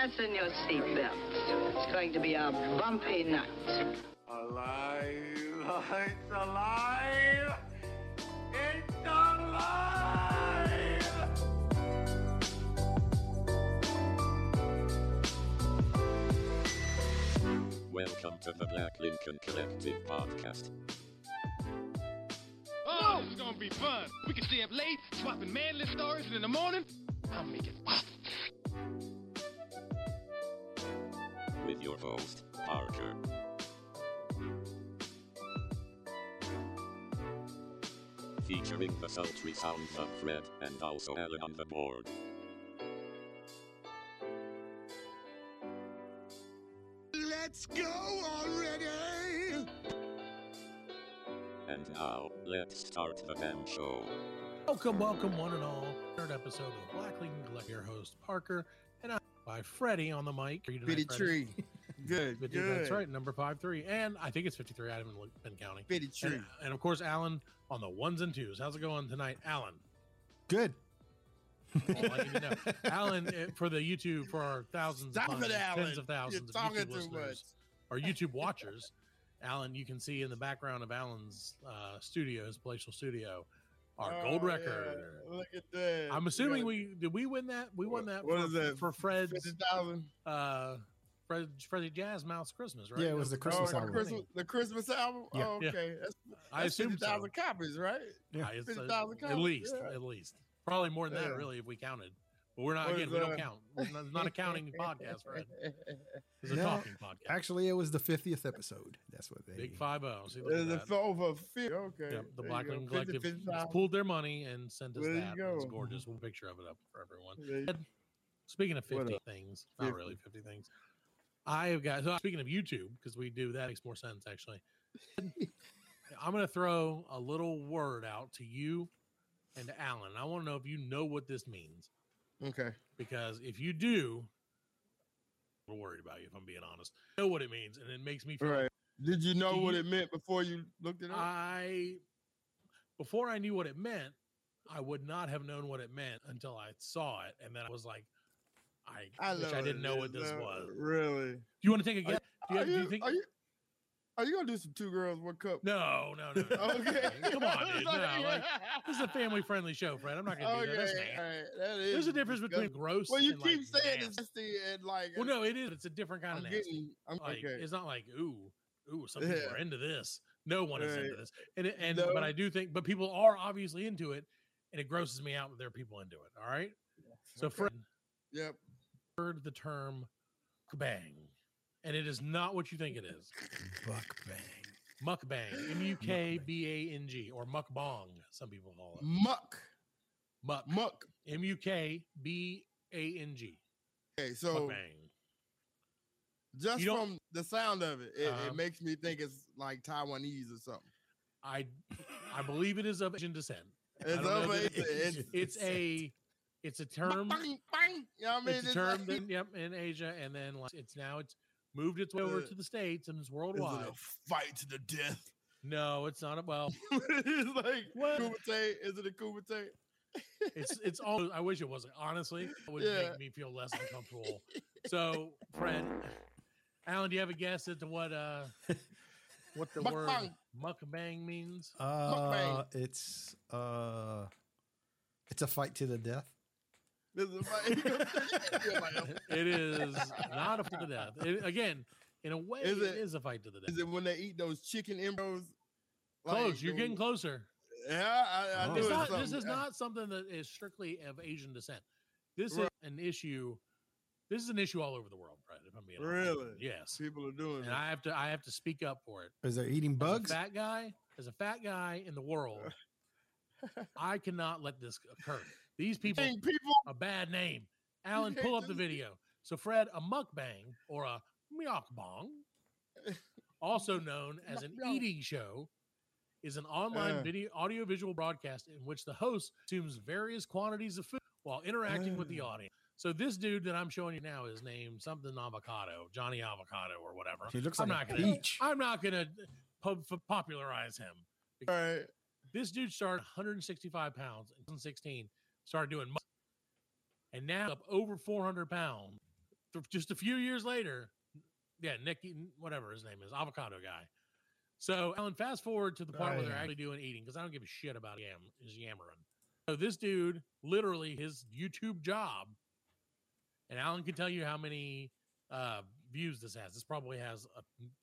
Fasten your seatbelts. It's going to be a bumpy night. Alive! It's alive! It's alive! Welcome to the Black Lincoln Collective podcast. Oh, this is gonna be fun. We can stay up late, swapping manly stories, and in the morning, I'll make it pop. With your host, Parker. Featuring the sultry sounds of Fred and also Alan on the board. Let's go already! And now, let's start the damn show. Welcome, welcome, one and all. Third episode of Black Lincoln Collect. Your host Parker and I by Freddie on the mic. Are tonight, Bitty Freddie? tree. Good, Bitty- good. That's right, number five three, and I think it's fifty three. I haven't looked- been counting. Bitty tree. And, and of course, Alan on the ones and twos. How's it going tonight, Alan? Good. All I need to know. Alan, eh, for the YouTube, for our thousands, Stop upon it, Alan. tens of thousands You're of YouTube too listeners or YouTube watchers, Alan, you can see in the background of Alan's uh, studio, his palatial studio, our Oh, gold yeah. record. Look at that. I'm assuming we did we win that? We won that What for, is that? for Fred's 50,000. uh Fred Freddie Jazz Mouse Christmas, right? Yeah, it was the Oh, Christmas the album. Christmas, the Christmas album? Yeah. Oh, Yeah. okay. That's, I that's assume so. copies, right? Yeah, it's, uh, 50,000 at least, yeah. at least. Probably more than that, really, if we counted. But we're not again, we don't count. We're not, not a counting podcast, Fred. It's a No. talking podcast. Actually, it was the 50th episode. That's what they. Big five oh. See, look a that. over 50. Okay. Yep, the Black. Lincoln 50, Collective 50,000. pulled their money and sent us There you that. go. It's gorgeous. We'll picture of it up for everyone. Speaking of 50 up? things, not really 50 things. I have got, so speaking of YouTube, because we do that makes more sense actually. I'm going to throw a little word out to you and to Alan. I want to know if you know what this means, Okay. because if you do, we're worried about you, if I'm being honest. I know what it means, and it makes me feel Right. Did you know what you- it meant before you looked it up? I before I knew what it meant, I would not have known what it meant until I saw it, and then I was like, I, I wish I didn't know what this uh, was. Really? Do you want to take a guess? Do you, are, do you, you think? are you are you gonna do some two girls one cup? no, no, no. no. Okay. come on, dude. No, like, this is a family-friendly show, Fred. I'm not to do that. That's Okay, right. That is There's a difference between gross. Well, you and, keep like, saying nasty. it's nasty and like. Well, no, it is. It's a different kind I'm of nasty. getting. I'm Like, okay. it's not like ooh, ooh, some people Yeah. are into this. No one is into this, and it- and No. but I do think, but people are obviously into it, and it grosses me out that there are people into it. All right, so Okay. Fred Yep. heard the term bang, and it is not what you think it is. Buck bang. Mukbang, M U K B A N G, or mukbang, some people call it. Muck. Muck, Muck. M U K B A N G, Okay, so mukbang. just from the sound of it, it, Uh-huh. it makes me think it's like Taiwanese or something. I I believe it is of Asian descent. It's don't know It's, it- it's, It's a it's a term. Bang, bang. You know what I mean? it's a term like- that, yep, in Asia, and then like, it's now it's moved its way over Uh, to the states and it's Is it worldwide. a fight to the death? No, it's not. A, well, it's like What? Kumite. Is it a Kumite? it's it's almost. I wish it wasn't. Honestly, it would Yeah. make me feel less uncomfortable. So, Fred, Alan, do you have a guess as to what uh what the word Mukbang. mukbang means? Uh, it's uh, it's a fight to the death. Is it a fight? It is not a fight to the death. It- again, in a way, Is it it- is a fight to the death. Is it when they eat those chicken embryos? Close. You're getting closer. Yeah, I, I Oh. It's not. This is something. not something that is strictly of Asian descent. This is an issue. This is an issue all over the world, Fred. If I'm being honest. Really? yes. People are doing And it. I have to. I have to speak up for it. Is there eating As a bugs? fat guy, as a fat guy in the world, I cannot let this occur. These people people. a bad name. Alan, pull up the video. So, Fred, a mukbang or a mukbang, also known as an eating show, is an online Uh. video audiovisual broadcast in which the host consumes various quantities of food while interacting with the Uh. audience. So this dude that I'm showing you now is named something avocado, Johnny Avocado or whatever. He looks I'm like not a gonna, peach. I'm not gonna po- f- popularize him. All right. This dude started 165 pounds in 2016, started doing, and now up over 400 pounds just a few years later, yeah, Nick, Eaton, whatever his name is, avocado guy. So, Alan, fast forward to the part Oh, where they're yeah. actually doing eating because I don't give a shit about yam is yammering. So this dude, literally, his YouTube job, and Alan can tell you how many uh, views this has. This probably has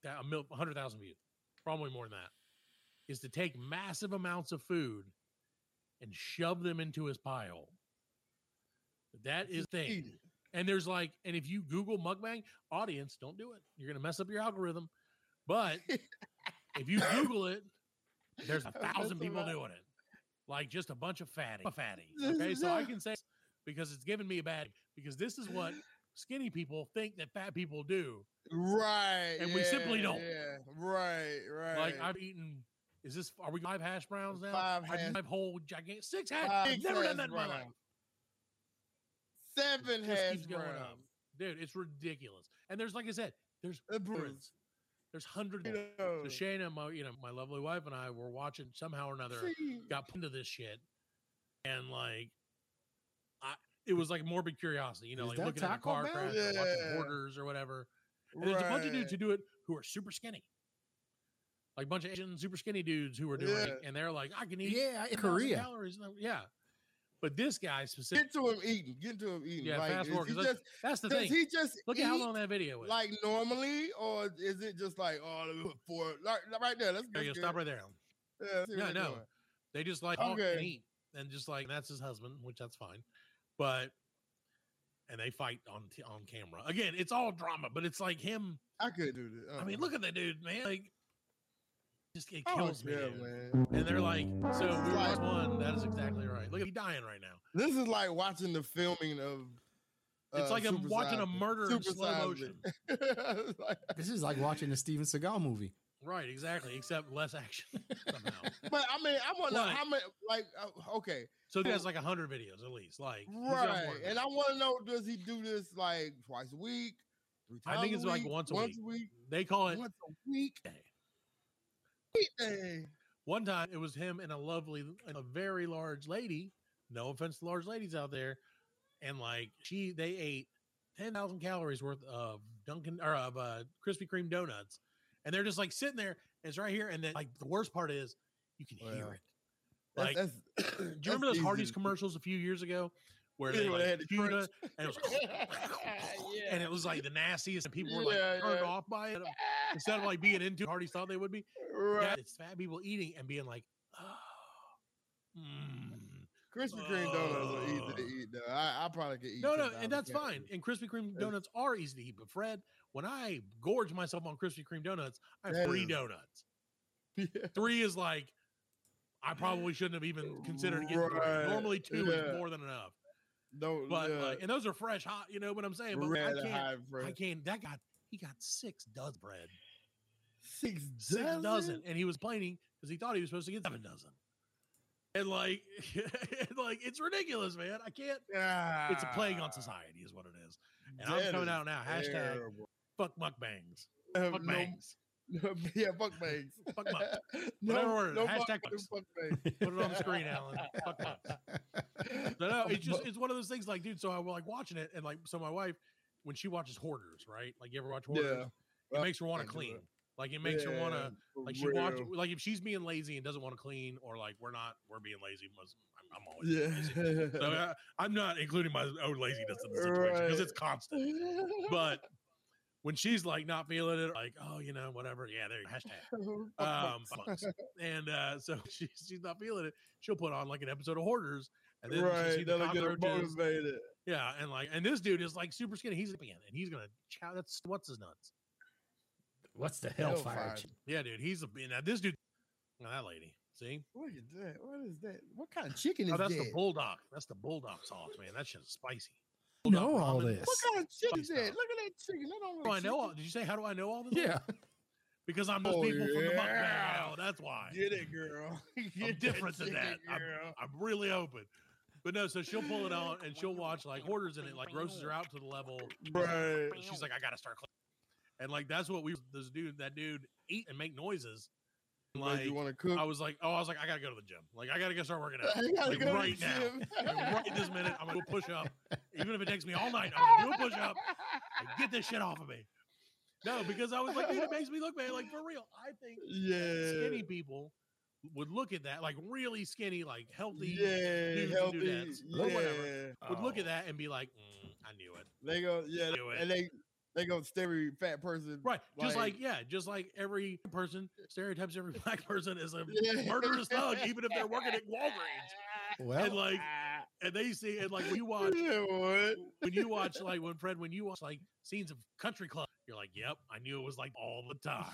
a, a hundred thousand views, probably more than that. Is to take massive amounts of food and shove them into his pile. That is thing. And there's like, and if you Google mukbang audience, don't do it. You're gonna mess up your algorithm. But if you Google it, there's a thousand people doing it. Like just a bunch of fatty, fatties. Okay, so I can say because it's given me a bad because this is what skinny people think that fat people do. Right. And we simply don't. Yeah. Right. Right. Like I've eaten. Is this? Are we five hash browns now? Five hash- five whole gigantic six hash. I've never done that in my life. Seven It hash browns. dude. It's ridiculous. And there's like I said, there's hundreds. There's hundreds. You know, So Shayna, my you know my lovely wife and I were watching somehow or another got into this shit, and like, I it was like morbid curiosity, you know, Is like looking at a car Bell? crash, or watching Yeah. hoarders or whatever. And there's a bunch of dudes who do it who are super skinny, like a bunch of Asian super skinny dudes who were doing it, and they're like, I can eat Yeah, in 10,000 Korea. calories. Yeah, but this guy specifically, Get to him eating. Get to him eating. Yeah, like, fast is forward, he 'cause that's- just, that's the does thing. he just Look at how long that video is. like normally, or is it just like oh let me put four like right there? Let's there you let's go, get- stop right there. Yeah, let's see Yeah, what they're no. doing. They just like talk and eat, and just like that's his husband, which that's fine. But and they fight on t- on camera again. It's all drama, but it's like him. I could do this. I mean, oh. look at that dude, man. Like, just it oh, kills me. yeah, dude. man. And they're like, so we Like- watched one. That is exactly right. Look at he dying right now. This is like watching the filming of. It's uh, like I'm watching a Size Me. murder in slow motion. Like- This is like watching a Steven Seagal movie. Right, exactly. Except less action somehow. but I mean, I want to know What? how many. Like, uh, okay, So he has like hundred videos at least. Like, right, and. I want to know: Does he do this like twice a week? Three I times think a it's like week, once a once week. a week. they call it Once a week. day. One time it was him and a lovely, and a very large lady. No offense to large ladies out there, and like she, they ate ten thousand calories worth of Dunkin' or of uh, Krispy Kreme donuts, and they're just like sitting there. It's right here, and then like the worst part is you can hear it. That's, Like, that's, do you remember those Hardee's commercials a few years ago where they, like, they had the tuna, crunch. and it was yeah. and it was like the nastiest, and people were like Yeah, turned yeah. off by it instead of like being into. it, Hardee's thought they would be. right. Yeah, it's fat people eating and being like, oh, mm. Krispy Kreme donuts are easy to eat. Though. I, I probably could eat. no, no, and that's fine. And Krispy Kreme donuts are easy to eat. But Fred, when I gorge myself on Krispy Kreme donuts, I have That three is- donuts. Three is like, I probably shouldn't have even considered getting. Right, Normally, two yeah. is more than enough. No, But yeah. like, and those are fresh, hot. You know what I'm saying? But Red I can't. I can't. That got he got six dozen bread, Six six dozen. dozen, and he was complaining because he thought he was supposed to get seven dozen. And like, and like it's ridiculous, man. I can't. It's a plague on Ah, society, is what it is. And I'm coming out now. Hashtag terrible. fuck mukbangs. Fuck no- bangs. yeah, fuck bangs. Fuck muck. Whatever word, hashtag fucks. fuck bangs. Put it on the screen, Alan. Fuck mucks. No, no, it's just it's one of those things. Like, dude, so I was like watching it, and like, so my wife, when she watches Hoarders, right? Like, you ever watch Hoarders? Yeah. It makes her want to clean. Like, it makes her want to. Like she watch, like if she's being lazy and doesn't want to clean, or like we're not, we're being lazy. I'm, I'm always being lazy. Yeah. So uh, I'm not including my own laziness in the situation because Right. it's constant. But when she's like not feeling it, like oh you know whatever, yeah, there you go, hashtag. Um, and uh, so she, she's not feeling it. She'll put on like an episode of Hoarders, and then she'll see right, the that'll get her motivated. Yeah, and like, and this dude is like super skinny. He's a man, and he's gonna chow. That's what's his nuts. What's the Hellfire. hellfire? Yeah, dude, he's a being. now this dude. Now that lady, see, What is that? What is that? What kind of chicken is oh, that's that? the bulldog. That's the bulldog sauce, man. That shit's spicy. You know Bulldog all ramen. this. What kind of chicken is Spicy that? Look at that chicken. That don't How do I look know all? Did you say how do I know all this? Yeah. because I'm those Oh, people from the yeah. mukbang. Oh, that's why. Get it, girl. Get I'm different than that. I'm. I'm really open. But no, so she'll pull it on and she'll watch like hoarders in it, like roasts her out to the level. Right. And she's like, I gotta start cleaning. And like that's what we this dude that dude eat and make noises. Like, Like you want to cook? I was like, oh, I was like, I gotta go to the gym. Like I gotta go start working out. Like, go right now. Like, right this minute, I'm gonna do a push up. Even if it takes me all night, I'm gonna do a push up. I Get this shit off of me. No, because I was like, dude, it makes me look bad. Like for real, I think Yeah. skinny people would look at that, like really skinny, like healthy Yeah, healthy. Yeah. or whatever, would look Oh. at that and be like, "Mm, I knew it. They go, yeah, Do it. and they they go every fat person. Right. Just Like- like, yeah, just like every person stereotypes every black person as a Yeah. murderous thug, even if they're working at Walgreens. Well, And like, and they see, and like when you watch, Yeah, when you watch, like when Fred, when you watch like scenes of Country Club, you're like, yep, I knew it was like all the time.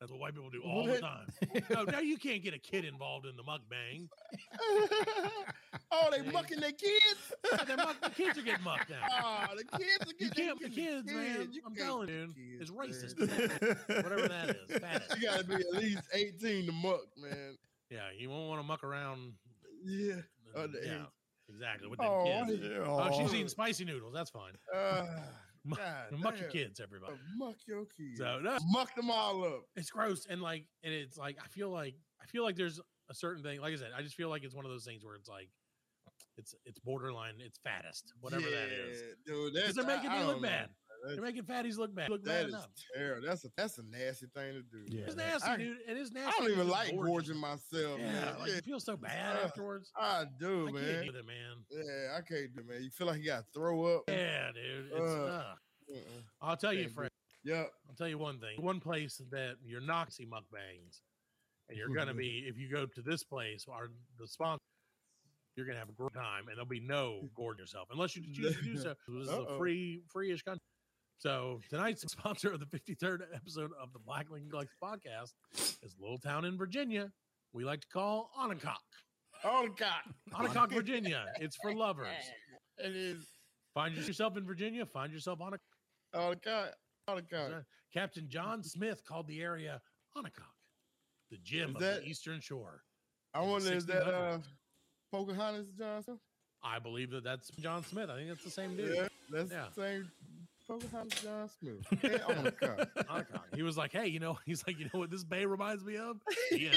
That's what white people do all the time. No, now you can't get a kid involved in the mukbang. oh, they mucking their kids. Yeah, muck, the kids are getting mucked now. Oh, the kids are You getting can't, the kids, man. You I'm telling you, it's racist. Whatever that is. You gotta be at least 18 to muck, man. Yeah, you won't want to muck around. Yeah. uh, yeah, exactly. With them Oh, kids. I- Oh, she's oh. eating spicy noodles. That's fine. Uh, Mu- God Muck your kids, everybody. Oh, muck your kids. So no, Muck them all up. it's gross and like, and it's like I feel like I feel like there's a certain thing. Like I said, I just feel like it's one of those things where it's like, it's it's borderline. It's fattest, whatever that is. Dude. Because they're making I, I me look know, bad. Man. They're making fatties look bad. Look That bad is enough. terrible. That's a that's a nasty thing to do. Yeah, It's nasty, I- dude. It's nasty. I don't even like gorgeous. gorging myself, Yeah, man. like Yeah, you feel so bad Uh, afterwards. I do, I man. can't do that, man. Yeah, I can't do, it, man. You feel like you got to throw up. Yeah, dude. It's, Uh, uh, Uh-uh. I'll tell you, can't do Fred. Yep. I'll tell you one thing. One place that you're not see mukbangs, and you're gonna be if you go to this place or the sponsor, you're gonna have a great time, and there'll be no gorging yourself unless you choose to do so. This is a Uh-oh. free, free-ish content. So tonight's sponsor of the 53rd episode of the Black Lincoln Collects podcast is little town in Virginia we like to call Onancock. Oh God. Onancock, Virginia. It's for lovers. It is. Find yourself in Virginia. Find yourself on a Oh God. Oh God. Captain John Smith called the area Onancock, the gem Is of that- the Eastern Shore. I wonder is that uh 1600s. Pocahontas Johnson? I believe that that's John Smith. I think that's the same dude. Yeah, that's Yeah. the same Pocahontas John Smith. Yeah, my He was like, hey, you know, he's like, you know what this bay reminds me of? Yeah.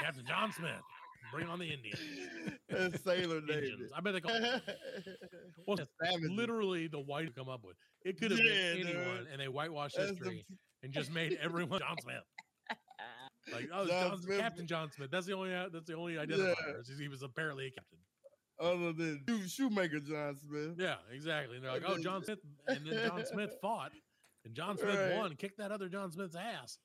Captain John Smith. Bring on the Indians. That's Sailor. Indians. I bet they call well, Savages. literally the white come up with. It could have Yeah, been dude. anyone, and they whitewashed That's the- history and just made everyone John Smith. Like, oh, John John, Smith. Captain John Smith. That's the only. That's the only identifier. is He was apparently a captain. Other than Shoe- Shoemaker John Smith. Yeah, exactly. And they're like, oh, John Smith, and then John Smith fought, and John Smith Right. won, kicked that other John Smith's ass.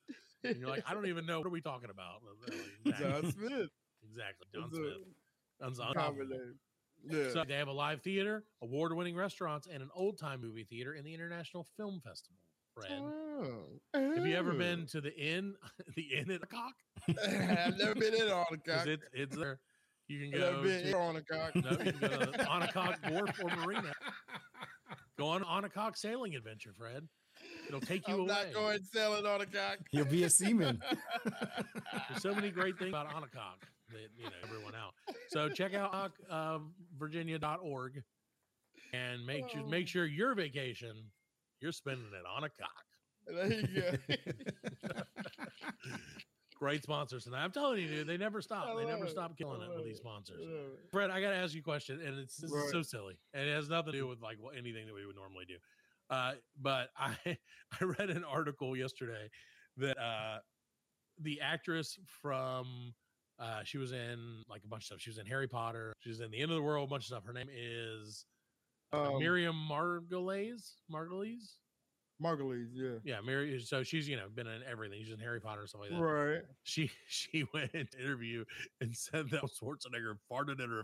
And you're like, I don't even know what are we talking about. Exactly, John Smith. exactly. John It's Smith. Unsolved. Common. Yeah. So they have a live theater, award-winning restaurants, and an old-time movie theater in the International Film Festival. Friend, Oh. have you ever Oh. been to the inn, the inn at the cock? I've never been in on the 'Cause cock. It's it's there. You can I've go never been in to, on a cock. no, you can go to Onancock Wharf or Marina. Go on Onancock sailing adventure, Fred. It'll take you I'm away. not going sailing on a cock. You'll be a seaman. There's so many great things about Onancock that you know everyone out. So check out uh, virginia.org and make sure make sure your vacation you're spending it on a cock. there you go. Great sponsors tonight. I'm telling you, dude, they never stop. They never stop killing it with these sponsors. I love it. Fred, I got to ask you a question, and it's this is Right. so silly, and it has nothing to do with like anything that we would normally do. Uh, but I I read an article yesterday that uh, the actress from uh, she was in like a bunch of stuff. She was in Harry Potter. She was in The End of the World. A bunch of stuff. Her name is uh, Um, Miriam Margolyes. Margolyes. Margulies, yeah. Yeah, Mary. So she's you know been in everything. She's in Harry Potter stuff like that. Right. She she went into interview and said that Schwarzenegger farted in her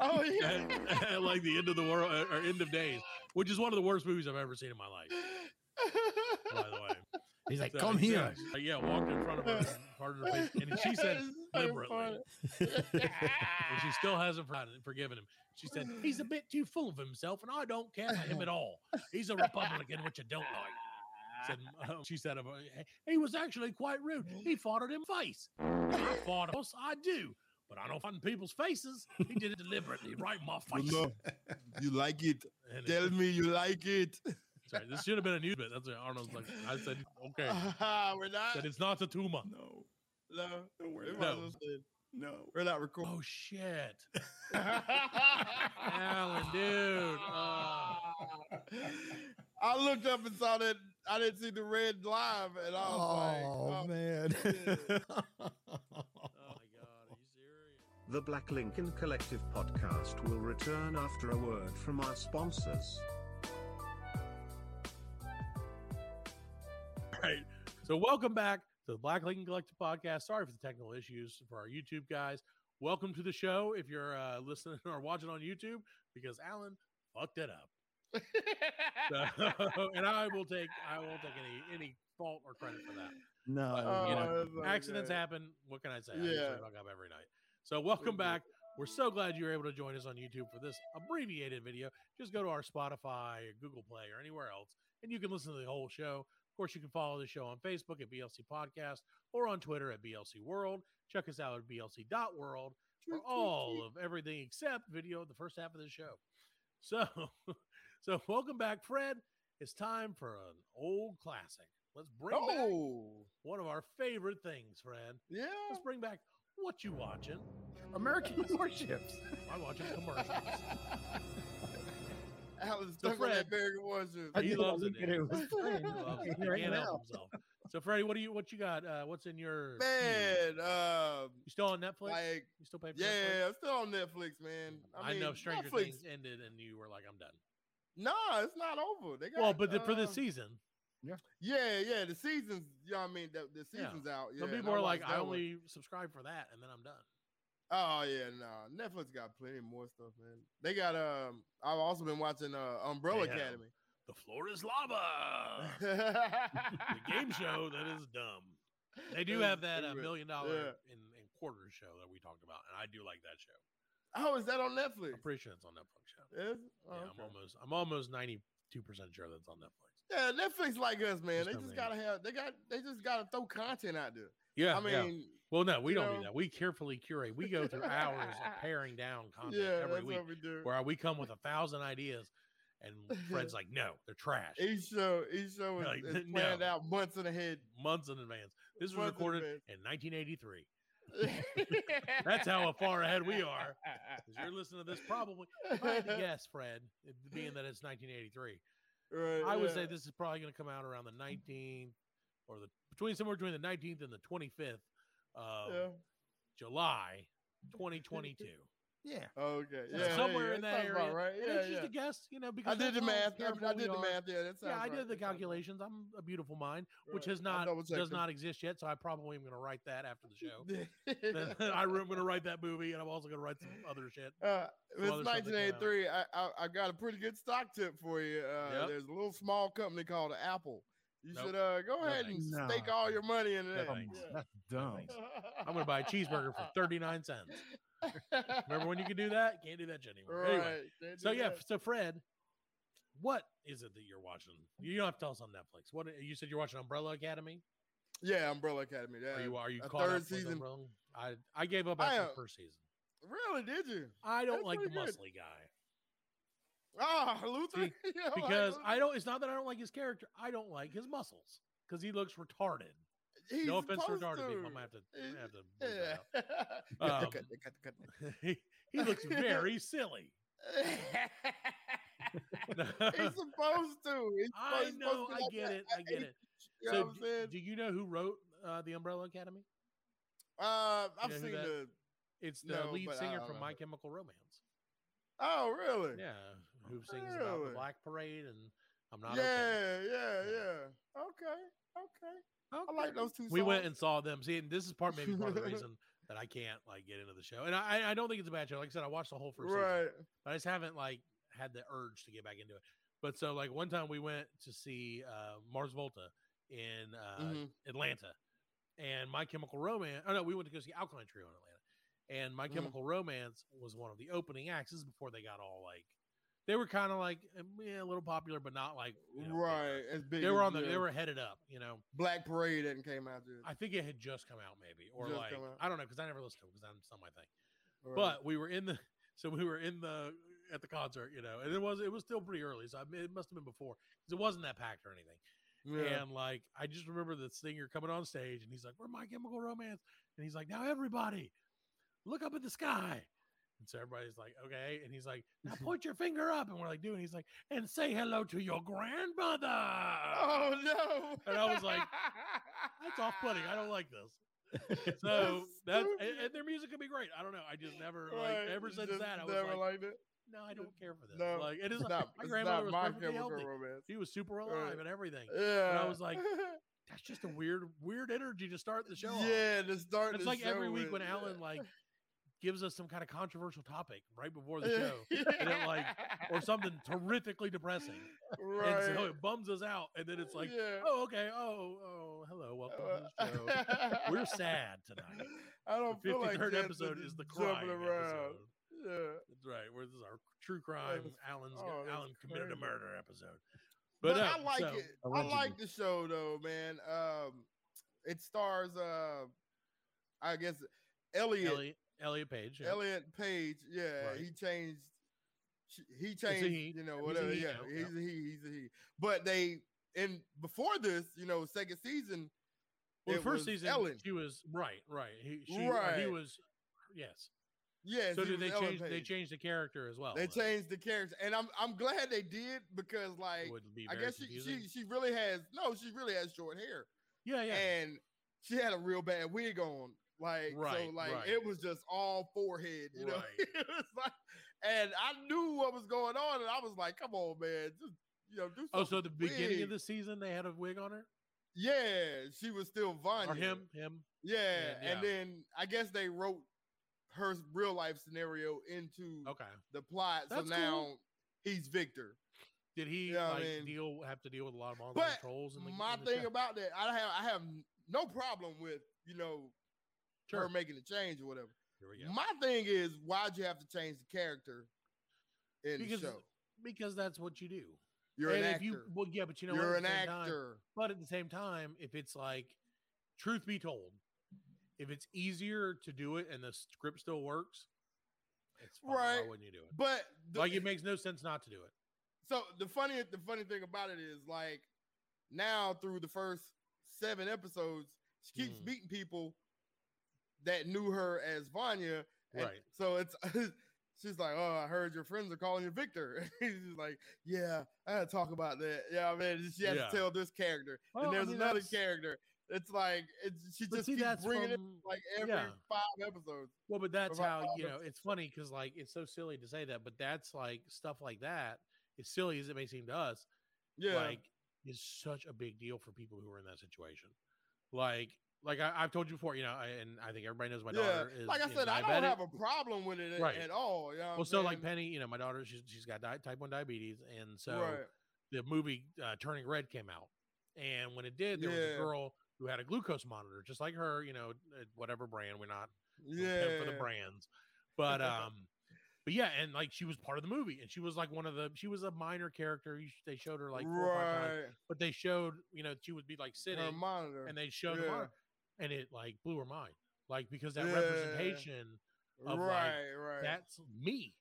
Oh yeah. at, at, like the end of the world or end of days, which is one of the worst movies I've ever seen in my life. By the way, He's like, So, come yeah, here. she's yeah, walked in front of her, farted in her face, and she said deliberately, and she still hasn't forgotten, forgiven him. She said he's a bit too full of himself, and I don't care for him at all. He's a Republican, which I don't like. Said, uh, she said, uh, he was actually quite rude. He farted in my face. I fought, of course, I do, but I don't fart in people's faces. He did it deliberately, right in my face. No, you like it. And it- Tell me you like it. Sorry, this should have been a news bit. That's what Arnold's like. I said, okay. We're not. Said it's not a tumor. No, No, we're we not. might as no. We're not recording. Oh shit, Alan, dude. Uh, I looked up and saw that I didn't see the red live, and I was Oh, like, oh, man. Oh my god, are you serious? The Black Lincoln Collective podcast will return after a word from our sponsors. Right. So welcome back to the Black Lincoln Collective podcast. Sorry for the technical issues for our YouTube guys. Welcome to the show if you're uh, listening or watching on YouTube because Alan fucked it up. So- and I will take I won't take any any fault or credit for that. no, Oh, you know, that's okay. Accidents happen. What can I say? I Yeah. fuck up every night. So welcome back. We're so glad you were able to join us on YouTube for this abbreviated video. Just go to our Spotify or Google Play or anywhere else, and you can listen to the whole show. Of course, you can follow the show on Facebook at BLC Podcast or on Twitter at BLC World. Check us out at BLC.world for all of everything except video of the first half of the show. So, so welcome back, Fred. It's time for an old classic. Let's bring back Oh, one of our favorite things, Fred. yeah. Let's bring back what you watching. American warships. I'm watching commercials. Alan's So stuck on that Fred- American Warship. I He loves it, dude. It was funny. He loves it. He right can't now. help himself. So, Freddie, what do you what you got? Uh, what's in your queue? Man, um, You still on Netflix? like, you still pay for yeah, Netflix? I'm still on Netflix, man. I, I, mean, know Stranger Netflix, Things ended, and you were like, "I'm done." Nah, it's not over. They got, well, but the, for this uh, season, yeah, yeah, yeah. the season's, you know what I mean? The, the Yeah. season's out. Yeah, some and people are like, "I that one. only subscribe for that, and then I'm done." Oh yeah, no. Netflix got plenty more stuff, man. They got um. I've also been watching uh Umbrella They. Academy. The floor is lava. the game show that is dumb. They do have that uh, million dollar in, in quarters show that we talked about, and I do like that show. Oh, is that on Netflix? I'm pretty sure it's on Netflix. Show. Is? Oh, yeah, okay. I'm almost I'm almost ninety two percent sure that's on Netflix. Yeah, Netflix like us, man. Just They just gotta have. They got. They just gotta throw content out there. Yeah, I mean, well, no, we don't know- do that. We carefully curate. We go through hours of paring down content yeah, every that's week, what we do. where we come with a thousand ideas, and Fred's like, "No, they're trash." Each show, each show is, Like, is planned no. out months in ahead. Months in advance. This was Months in recorded advance. in 1983. That's how far ahead we are. You're listening to this probably. If I had to guess, Fred, being that it's 1983, Right, I would yeah. say this is probably going to come out around the mm. 19th or the between somewhere between the 19th and the 25th of Yeah. July 2022. Yeah. Okay. So Yeah. somewhere yeah, in that that area. about right. And Yeah, it's just a guess, you know, because I did the math. careful I did the are. math. Yeah, that Yeah, I right. did the calculations. I'm a beautiful mind, which has not does not exist yet. So I probably am going to write that after the show. I'm going to write that movie, and I'm also going to write some other shit. Uh, it's other stuff that came out. 1983. I, I I got a pretty good stock tip for you. Uh, Yep. There's a little small company called Apple. You Nope. should uh go ahead thanks. and No. stake all your money into No that. thanks. Yeah. That's dumb. I'm going to buy a cheeseburger for 39 cents. Remember when you could do that? Can't do that anymore. right. Anyway, so yeah, that. so Fred, what is it that you're watching? You don't have to tell us on Netflix. What you said you're watching Umbrella Academy? yeah, Umbrella Academy. Yeah. Are you are you a caught third up with season. Umbrella? I I gave up I after am- the first season. Really? Did you? I don't That's like the good. muscly guy Ah, Luther. See, You don't like because I don't. It's not that I don't like his character. I don't like his muscles because he looks retarded. He's no offense to retarded people. I'm gonna have to, I'm gonna have to Yeah. Cut, Um, cut, cut, cut, cut. he, he looks very silly. He's supposed to. He's I supposed know. to I like get that. it. I get it. You know So, what I'm d- do you know who wrote uh, the Umbrella Academy? Uh, I've know seen the. It's the No, lead singer from know. My Chemical Romance. Oh, really? Yeah, who sings about the Black Parade and I'm not. yeah, okay. yeah, yeah. Okay, okay. I like those two. Songs. We went and saw them. See, and this is part maybe part of the reason that I can't like get into the show. And I I don't think it's a bad show. Like I said, I watched the whole first season. right. but I just haven't like had the urge to get back into it. But so like one time we went to see uh, Mars Volta in uh, Mhm. Atlanta, and My Chemical Romance. Oh no, we went to go see Alkaline Trio in Atlanta, and My Mhm. Chemical Romance was one of the opening acts. This is before they got all like they were kind of like um, yeah, a little popular, but not like you know, right. As big They were on the yeah. they were headed up, you know. Black Parade hadn't came out yet. I think it had just come out, maybe, or Just like. I don't know because I never listened to it because that's not my thing. Right. But we were in the so we were in the at the concert, you know, and it was it was still pretty early, so I it must have been before because it wasn't that packed or anything. yeah. And like I just remember the singer coming on stage and he's like, "We're My Chemical Romance," and he's like, "Now everybody, look up at the sky." And so everybody's like, okay. And he's like, now point your finger up. And we're like, doing. He's like, and say hello to your grandmother. Oh no! And I was like, That's off putting. I don't like this. So that's and, and their music could be great. I don't know. I just never Right, like ever since that I was never like, liked it. no, I don't care for this. No, like it is it's like, not, my it's grandmother not was my perfectly healthy. romance. She was super alive Right. and everything. Yeah, And I was like, That's just a weird, weird energy to start the show. off. yeah, to start. It's like every week when with- Alan like gives us some kind of controversial topic right before the show, and it like or something terrifically depressing, right. and so it bums us out, and then it's like, yeah. oh okay, oh oh hello, welcome to the show. We're sad tonight. I don't feel like 53rd episode is the jumping crying around. episode. Yeah. That's right. Where this is our true crime, That's- Alan's oh, Alan committed a murder episode. But, But, uh, I like so- it. I Allegedly. like the show though, man. Um, it stars uh, I guess Elliot Elliot, Elliot Page. yeah. Elliot Page. Yeah, Right. he changed. He changed. You know, He's whatever. he yeah, he's yeah. a he. He's a he. But they and before this, you know, second season. Well, the first season, Ellen. she was right, right. He, she, uh, he was, yes. Yes. so did they change? They changed the character as well. They though. changed the character, and I'm I'm glad they did because like be I guess she, she she really has no, she really has short hair. yeah, yeah. and she had a real bad wig on. Like Right, so, like right. it was just all forehead, you know. Right. it was like, and I knew what was going on, and I was like, "Come on, man, just you know, do." oh, so the beginning of the season they had a wig on her, yeah, she was still Vanya. or him, him. yeah. Yeah, and then I guess they wrote her real life scenario into Okay. the plot, That's so cool. now he's Victor. Did he Yeah, I like mean- deal have to deal with a lot of online But trolls? The, my thing about that, I have I have no problem with you know sure. her making the change or whatever. Here we go. My thing is, why'd you have to change the character in Because the show? because that's what you do. You're and an actor. you well, yeah, but you know, You're at an the same time- actor. But at the same time, if it's like, truth be told, if it's easier to do it and the script still works, it's fine. Right. Why wouldn't you do it? But the, like, it makes no sense not to do it. so the funny the funny thing about it is like now through the first seven episodes, she keeps mm. meeting people that knew her as Vanya. and Right. So it's she's like, Oh, I heard your friends are calling you Victor. He's like, Yeah, I had to talk about that. Yeah, I mean, she has Yeah. to tell this character. Well, and I there's mean, another that's- character. It's like it's she just see, keeps that's bringing it like every yeah. five episodes. Well, but that's how you the know it's funny because like it's so silly to say that, but that's like stuff like that. As silly as it may seem to us, Yeah, like is such a big deal for people who are in that situation. Like, like I, I've told you before, you know, I, and I think everybody knows my yeah. daughter is like I said, I don't have a problem with it at- Right. at all. You know well, I'm so like? Penny, you know, my daughter, she's she's got di- type one diabetes, and so right. the movie uh, Turning Red came out, and when it did, there was a girl who had a glucose monitor, just like her, you know, uh, whatever brand. We're not yeah, for the brands. But um, but yeah, and like she was part of the movie, and she was like one of the she was a minor character. They showed her like five times, right. but they showed you know she would be like sitting Her monitor. and they showed the monitor, and it like blew her mind, like because that Yeah. representation of, like, right, right. that's me.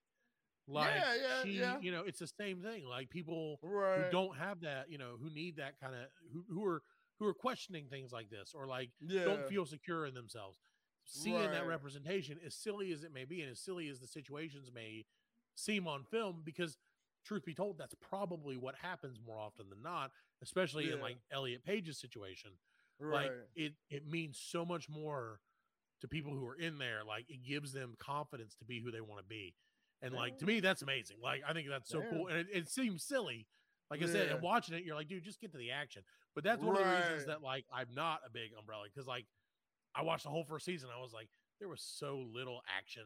Like Yeah, yeah, she, yeah. you know, it's the same thing. Like people right. who don't have that, you know, who need that kind of who, who are who are questioning things like this or like yeah. don't feel secure in themselves. Seeing that representation, as silly as it may be, and as silly as the situations may seem on film, because truth be told, that's probably what happens more often than not, especially in like Elliot Page's situation. Right. Like it it means so much more to people who are in there. Like it gives them confidence to be who they want to be. And like to me, that's amazing. Like I think that's so cool. And it, it seems silly. Like I said, and watching it, you're like, dude, just get to the action. But that's one of the reasons that like I'm not a big umbrella because like I watched the whole first season. I was like, there was so little action.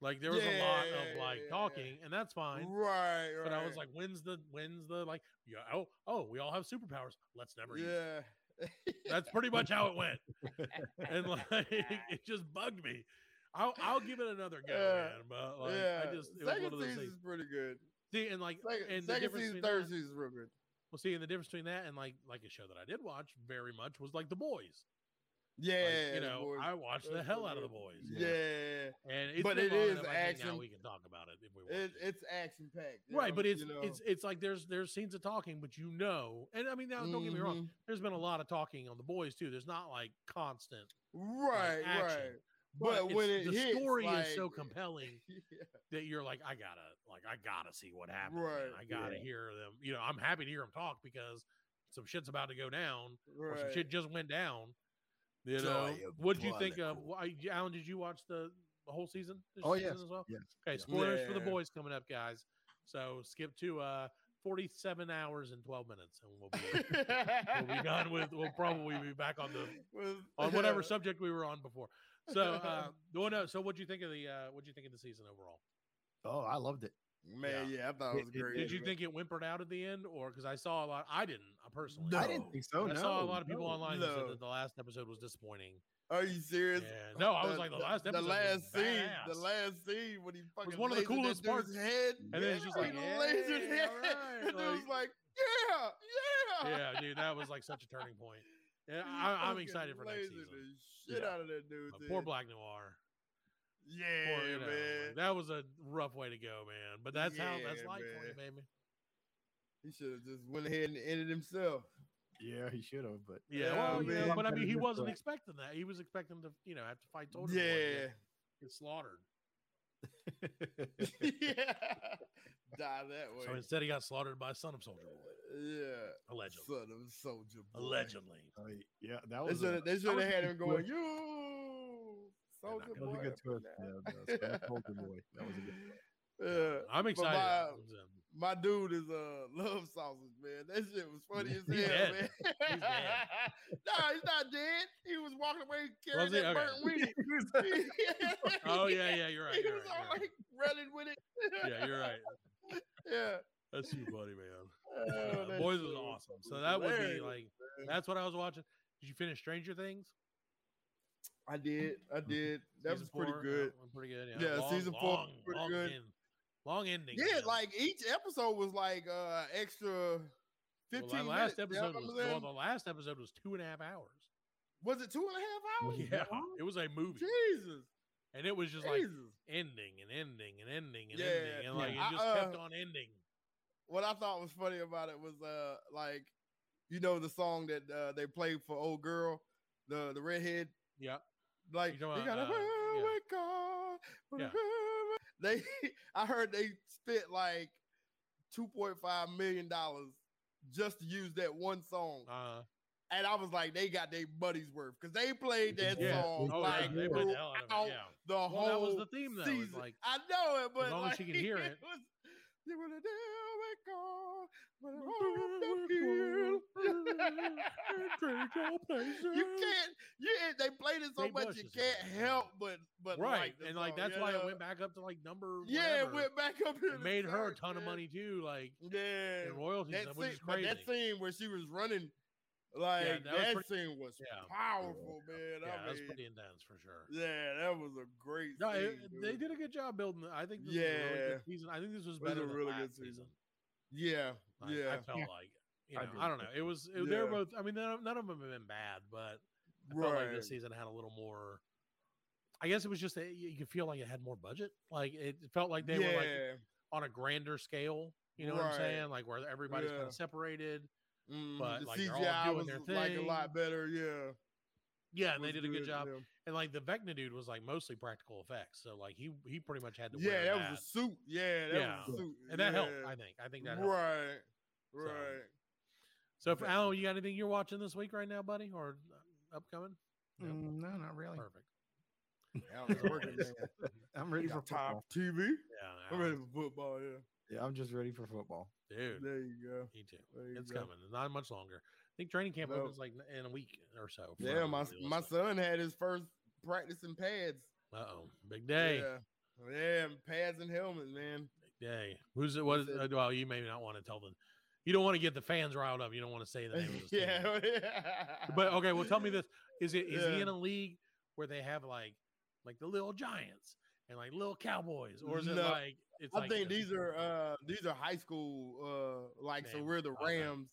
Like there was a lot Yeah, of like yeah, yeah. talking, and that's fine. right, right. But I was like, when's the when's the like yeah, oh oh we all have superpowers. Let's never use yeah. That's pretty much how it went. and like it just bugged me. I'll I'll give it another go, Yeah. man. But like yeah. I just it was second one of those season is pretty good. See, and like Second, and second season, third season is real good. well, see, and the difference between that and like like a show that I did watch very much was like The Boys. Yeah, Like, you know. I watched the hell out of The. Boys. Yeah, and it's But it is enough, I think Now action. we can talk about it if we want. It, it's action packed, right, but it's you know. it's it's like there's there's scenes of talking, but you know, and I mean now don't get me wrong, Mhm. there's been a lot of talking on The Boys too. There's not like constant Right, action. right. But it's- when it the hits, story is so compelling Yeah. that you're like, I gotta, like, I gotta see what happens. Right. I gotta yeah. hear them. You know, I'm happy to hear them talk because some shit's about to go down, or some Right. shit just went down. You know, of what'd you think of? Barnacle. wh- Alan, did you watch the, the whole season? This Oh, season yes, as well. yes, Okay, yeah. spoilers for the boys coming up, guys. So skip to uh 47 hours and 12 minutes, and we'll be we'll be done with. We'll probably be back on the With- on whatever subject we were on before. So, uh, well, no. So, what do you think of the uh, what do you think of the season overall? Oh, I loved it. Man, yeah, I thought it was It- it- great. Did you think it whimpered out at the end, or because I saw a lot? I didn't I personally. No. I didn't think so. No, I saw a lot of people no. online that said that the last episode was disappointing. Are you serious? Yeah. No, I was like, the last episode The was last scene, the last scene when he fucking one of the lasered that coolest dude's parts. Head, And then it's just he like, lasered "Hey, head. all right," and it was like- like, yeah, yeah. Yeah, dude, that was like such a turning point. Yeah, I, I'm excited for next season. the Shit Yeah. out of that dude. Poor Black Noir. Yeah, Poor, you know, man. that was a rough way to go, man. But that's how that's Yeah, life for you, baby. He should have just went ahead and ended himself. Yeah, he should have, but Yeah, Yeah, well, yeah, man. but I mean, he wasn't point. expecting that. He was expecting to, you know, have to fight Soldier Boy and Yeah, get, get slaughtered. yeah. Die that way. So instead, he got slaughtered by Son of Soldier Boy, yeah. allegedly. Son of soldier. Boy. Allegedly. Uh, yeah, that They was. should a- They should have had him going. twist. You soldier gonna That was boy. a good twist. and Yeah, down." the Son of Soldier Boy. That was a good. Yeah. I'm excited. my, my dude is uh love sausage, man. That shit was funny as hell, man. He's no, he's not dead. He was walking away carrying Was he? that Okay. burnt weenie. Oh yeah, yeah, you're right. He You're was right, all like running with it. Yeah, you're right. yeah. That's too funny, man. Oh, Uh, Boys was awesome. So that would be like that's what I was watching. Did you finish Stranger Things? I did. I did. That Season was pretty four? good. Yeah, pretty good. Yeah, Yeah, long, season four long, pretty long good. end- long ending. Yeah, man. like each episode was like uh extra fifteen that last minutes. episode was well, the last episode was two and a half hours. was it two and a half hours? Yeah, it was a movie, Jesus. and it was just like ending and ending and ending and Yeah, ending, and like yeah. it just I, kept uh, on ending. what I thought was funny about it was uh like you know the song that uh, they played for old girl, the the redhead, Yeah, like You gotta about, uh, yeah. wake up. Yeah. They I heard they spent like two point five million dollars just to use that one song. uh, And I was like, they got their buddies worth because they played that yeah. song Oh, like yeah, they the hell out of it. Yeah, the Well, whole that was the theme, though, is season. like, I know it, but as long as like, you can hear it. was, you were the devil God, but it all uphill. you can't. You they played it so Kate much Bush you can't it, help but but right, like the and like song, that's you why it went back up to like number. Yeah, it went back up. It made her a ton of money too, like Yeah, in royalties, that and which scene, is but crazy. that scene where she was running, like that was pretty- scene was yeah. powerful, man. yeah, I that's mean, pretty intense for sure. yeah, that was a great. No, scene, it- they did a good job building. it. I think this was a really Yeah. good season. I think this was It was better a than really last good season. season. Yeah, Like, yeah. I felt like you I know, agree I, don't know. It was it, they're both. I mean, none, none of them have been bad, but I felt like Right. this season had a little more. I guess it was just that you you could feel like it had more budget. Like it felt like they yeah, were like on a grander scale. You know what I'm saying? Like where everybody's kind Yeah. of separated. Mhm, but, the like, they're all CGI doing was their like a lot better. Yeah, Yeah, and they was did a good job. yeah. And like the Vecna dude was like mostly practical effects, so like he he pretty much had to Yeah, wear that that, was a suit. Yeah, that Yeah. was a suit, and that helped. I think. I think that helped. Right, right. So, for Okay. Alan, you got anything you're watching this week right now, buddy, or uh, upcoming? Nope. Mm, no, not really. Perfect. Alan's working, man. I'm ready for top. TV. Yeah, I'm ready for football. Yeah, Yeah, I'm just ready for football. dude. there you go. Me too. It's go. coming. Not much longer. I think training camp No. opens like in a week or so. Yeah, my my listening. son had his first practice in pads. Uh-oh. Big day. Yeah, yeah, pads and helmets, man. Big day. Who's it? What? He Is, uh, well, you may not want to tell them. You don't want to get the fans riled up. You don't want to say the name of the yeah, But okay, well, tell me this: is it is he in a league where they have like like the little Giants and like little Cowboys, or is it like it's I like think these are uh these are high school uh like so we're the okay. Rams.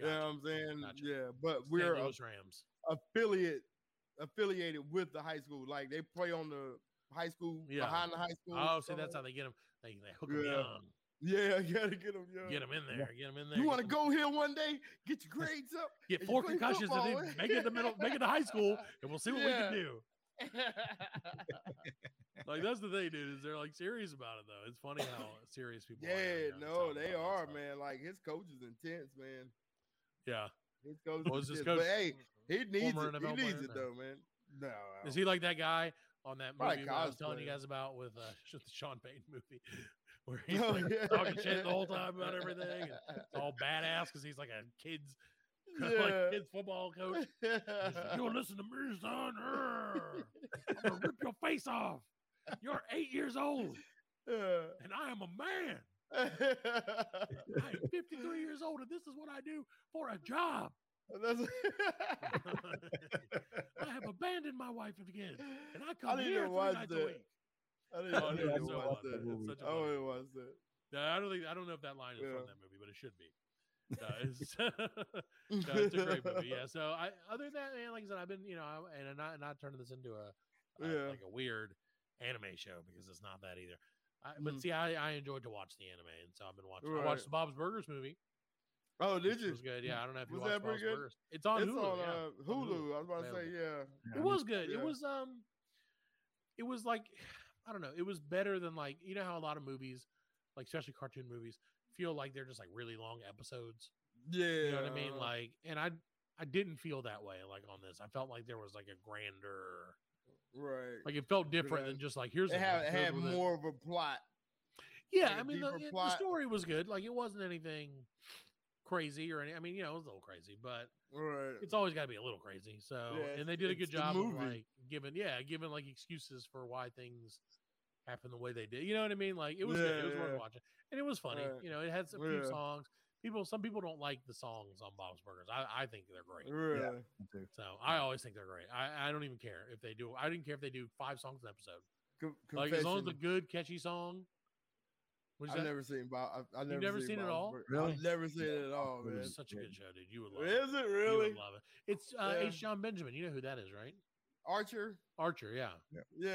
You know what I'm saying? Gotcha. Yeah, but St. we're a- Rams. affiliate affiliated with the high school. Like they play on the high school Yeah. behind the high school. Oh, see, that's how they get them. They, they hook them young, Yeah, you gotta get them. Young. get them in there, get them in there. You want to go here one day? Get your grades up. get four play concussions and then make it the middle, make it to high school, and we'll see what we can do. Like that's the thing, dude. Is they're like serious about it though. It's funny how serious people. are yeah, no, they are, man. Like his coach is intense, man. Yeah. His coach What is his coach? But hey, he needs it. He needs it though, man. No, Is he like that guy on that movie I was telling you guys about with uh, the Sean Payton movie, where he's Oh, yeah. talking shit the whole time about everything, and it's all badass because he's like a kid's Yeah. like kids football coach. He's like, you listen to me, son. Arr. I'm gonna rip your face off. You're eight years old, and I am a man. I am 53 years old, and this is what I do for a job. Oh, that's- I have abandoned my wife and kids, and I I come didn't here three watch nights a week. I didn't, Oh, I dude, didn't it's so watch funny. that. It's such a I funny didn't that. No, I don't think I don't know if that line is Yeah. from that movie, but it should be. It's, no, it's a great movie. Yeah. So I, other than that, man, like I said, I've been, you know, I, and I'm not not turning this into a, a Yeah. like a weird anime show because it's not that either. I, But Mhm. see, I, I enjoyed to watch the anime, and so I've been watching. I watched the Bob's Burgers movie. Oh, did you? Was good. Yeah, I don't know if you Was watched Bob's good? Burgers. It's on it's Hulu. on yeah. uh, Hulu. I was about to say, Available. yeah. It was good. It was um it was like I don't know, it was better than like you know how a lot of movies, like especially cartoon movies, feel like they're just like really long episodes. Yeah. You know what I mean? Like and I I didn't feel that way like on this. I felt like there was like a grander right. like it felt different than just like here's It a had, it had with it. more of a plot. Yeah, like I mean the, the story was good. Like it wasn't anything crazy or any I mean, you know, it was a little crazy, but Right. it's always got to be a little crazy. So, Yeah, and they did a good job of like giving, yeah, giving like excuses for why things happen the way they did. You know what I mean? Like it was, good. it was Yeah, worth watching, and it was funny. Right. You know, it had some few songs. People, some people don't like the songs on Bob's Burgers. I, I think they're great. Really? Me. So I always think they're great. I, I don't even care if they do. I didn't care if they do five songs an episode. Co- Like as long as the good catchy song. What'd I've say? never seen Bob. I've, I've never, never seen it all? Really? I've never seen it at all, man. It's such a good show, dude. You would love it. Is it You really? would love it. It's uh, Yeah. H. Jon Benjamin. You know who that is, right? Archer? Archer. Yeah. Yeah, yeah,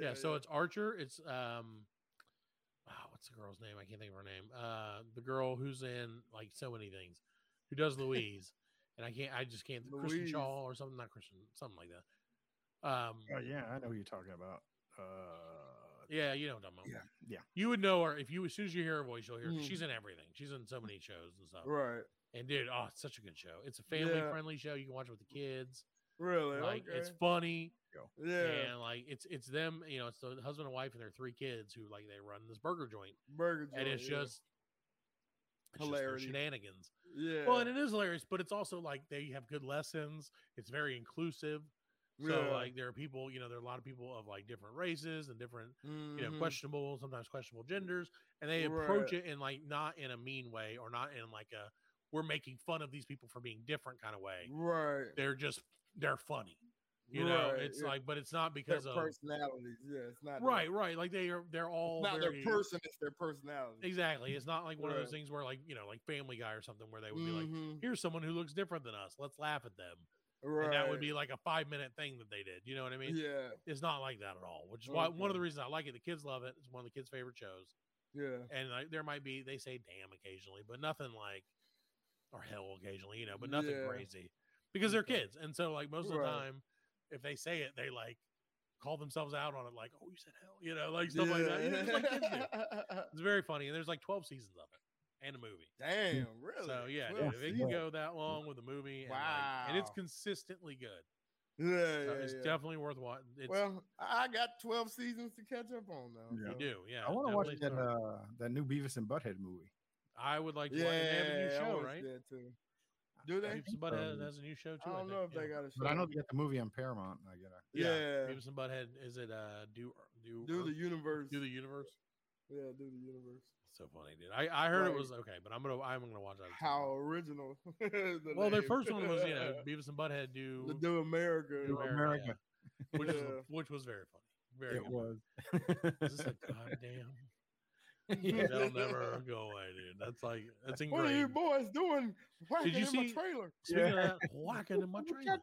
yeah. yeah, so it's Archer. It's um, oh, what's the girl's name? I can't think of her name. Uh, the girl who's in like so many things, who does Louise, and I can't. I just can't. Kristen Louise. Shaw or something, not Christian, something like that. Um, Oh yeah, I know who you're talking about. Uh, yeah, you know what I'm talking about. Yeah, yeah. You would know her if you as soon as you hear her voice, you'll hear. her. Mhm. She's in everything. She's in so many shows and stuff. right. And dude, oh, it's such a good show. It's a family Yeah. friendly show. You can watch it with the kids. Really? Like okay. it's funny. yeah. And like it's it's them, you know, it's the husband and wife and their three kids who like they run this burger joint. Burger and it's joint, yeah. just it's just their shenanigans. yeah. Well, and it is hilarious, but it's also like they have good lessons. It's very inclusive. So Yeah. like there are people, you know, there are a lot of people of like different races and different, you know, Mhm. questionable, sometimes questionable genders, and they approach it in like not in a mean way or not in like a we're making fun of these people for being different kind of way. Right. They're just they're funny. You know, it's yeah. like, but it's not Their because of personalities. Yeah, it's not their- right, right. Like they are, they're all not very, their person. It's their personality. Exactly. It's not like one of those things where like, you know, like Family Guy or something where they would be like, Mhm. here's someone who looks different than us. Let's laugh at them. right. And that would be like a five minute thing that they did. You know what I mean? yeah, It's not like that at all, which is why one of the reasons I like it. The kids love it. It's one of the kids' favorite shows. yeah. And like, there might be, they say damn occasionally, but nothing like, or hell occasionally, you know, but nothing Yeah. crazy because they're kids. And so, like, most of the Right. time, if they say it, they like call themselves out on it, like, oh, you said hell, you know, like stuff like that. You know, just like kids do. It's very funny, and there's like 12 seasons of it and a movie. Damn, really? So yeah, dude, 12 if it can go that long with a movie, and, like, and it's consistently good. Yeah, So yeah, it's yeah. definitely worth watching. It's, well, I got twelve seasons to catch up on now. Yeah. you do, yeah. I want to watch that uh, that new Beavis and Butthead movie. I would like to. Yeah, watch it. They have a new show, right? too. Do they? Beavis and Butthead Um, has a new show too. I don't think, know if they got a show. But I know they got the movie on Paramount. I gotta. Yeah, Yeah, Beavis and Butthead. Is it uh do do do Earth- the universe. do the universe? yeah, do the universe. So funny, dude. I, I heard it was okay, but I'm gonna I'm gonna watch that. How point. original. the Well, their first one was you know Beavis and Butthead do the Do America. do America. America, yeah, which was which was very funny. Very It good. was. Is this a goddamn? Yeah. They'll never go away, dude. That's like that's What are you boys doing? Whacking you in my see- trailer. Speaking of that, whacking in my trailer.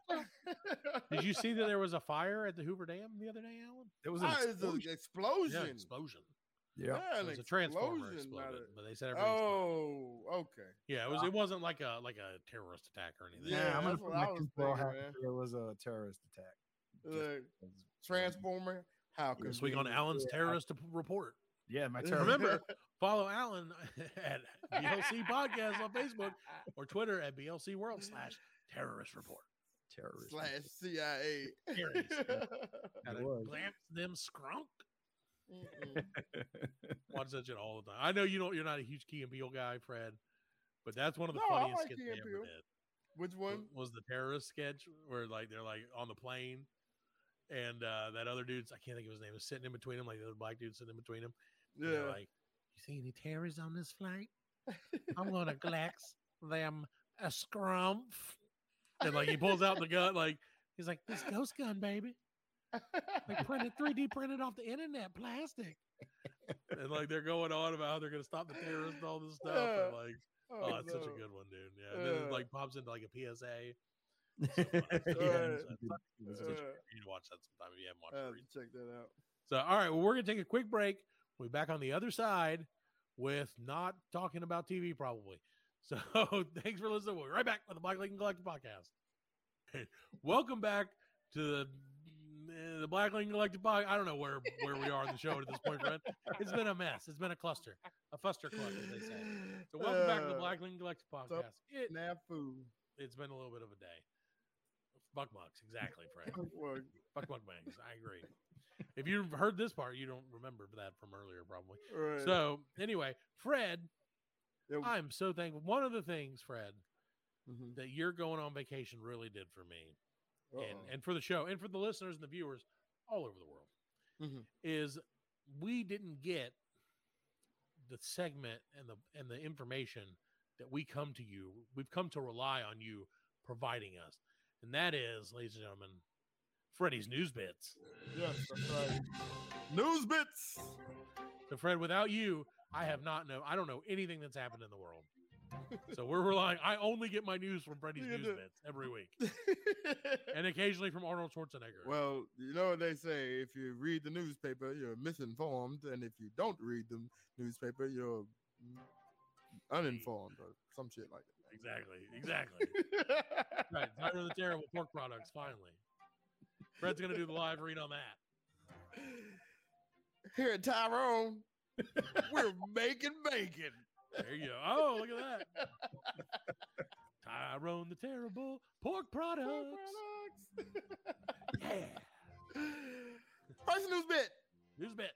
Did you see that there was a fire at the Hoover Dam the other day, Alan? It was an Ah, it's an explosion. explosion. Yeah, explosion. Yeah. Yeah, It was a transformer exploded, a- but they said everything. exploded. Oh, okay. Yeah, it was. It wasn't like a like a terrorist attack or anything. Yeah, I'm gonna that's put my I was thinking, hat man. if There was a terrorist attack. Like, Transformer. How This week on convenient. Alan's terrorist report. Yeah, my terror. Remember, follow Alan at BLC Podcast on Facebook or Twitter at BLC World slash terrorist report. terrorist. slash CIA. Terrorist. Gotta glance them scrunk. Watch that shit all the time. I know you don't. You're not a huge Key and Peele guy, Fred, but that's one of the No, funniest like skits they ever Peele. did. Which one? was the terrorist sketch where like they're like on the plane and uh that other dude's I can't think of his name is sitting in between them like the other black dude sitting in between them. And they're Yeah. like, you see any terrorists on this flight? I'm gonna glax them a scrumph. And like he pulls out the gun, like he's like, This ghost gun, baby. Like printed 3D printed off the internet plastic. And like they're going on about how they're gonna stop the terrorists and all this stuff. And like, oh, it's such a good one, dude. Yeah. And then it Uh. like pops into like a PSA. yeah. It's Uh, you need to watch that sometime if you haven't watched it. to check that out. So, all right, well, we're gonna take a quick break. We'll be back on the other side with not talking about TV, probably. So, thanks for listening. We'll be right back with the Black Lincoln Collective podcast. Welcome back to the eh, the Black Lincoln Collective podcast. I don't know where where we are in the show at this point, Fred. It's been a mess. It's been a cluster, a fuster cluster, as they say. So, welcome back to the Uh, Black Lincoln Collective podcast. It, Snafu. it's been a little bit of a day. Buck bucks, exactly, Frank. Buck buck bangs. I agree. If you've heard this part, you don't remember that from earlier, probably. right. So anyway, Fred, Yeah, I'm so thankful. One of the things, Fred, mhm. that you're going on vacation really did for me, and Uh-oh. and for the show, and for the listeners and the viewers all over the world, Mhm. is we didn't get the segment and the and the information that we come to you. We've come to rely on you providing us, and that is, ladies and gentlemen, Freddie's news bits. Yes, that's right. News bits. So, Fred, without you, I have not know. I don't know anything that's happened in the world. So we're relying. I only get my news from Freddie's news bits every week, and occasionally from Arnold Schwarzenegger. well, you know what they say: if you read the newspaper, you're misinformed, and if you don't read the newspaper, you're uninformed, or some shit like that. exactly, exactly. right, of the terrible pork products. Finally, Fred's gonna do the live read on that. Here at Tyrone, we're making bacon. There you go. Oh, look at that. Tyrone the terrible pork products. Yeah. First news bit. News bit.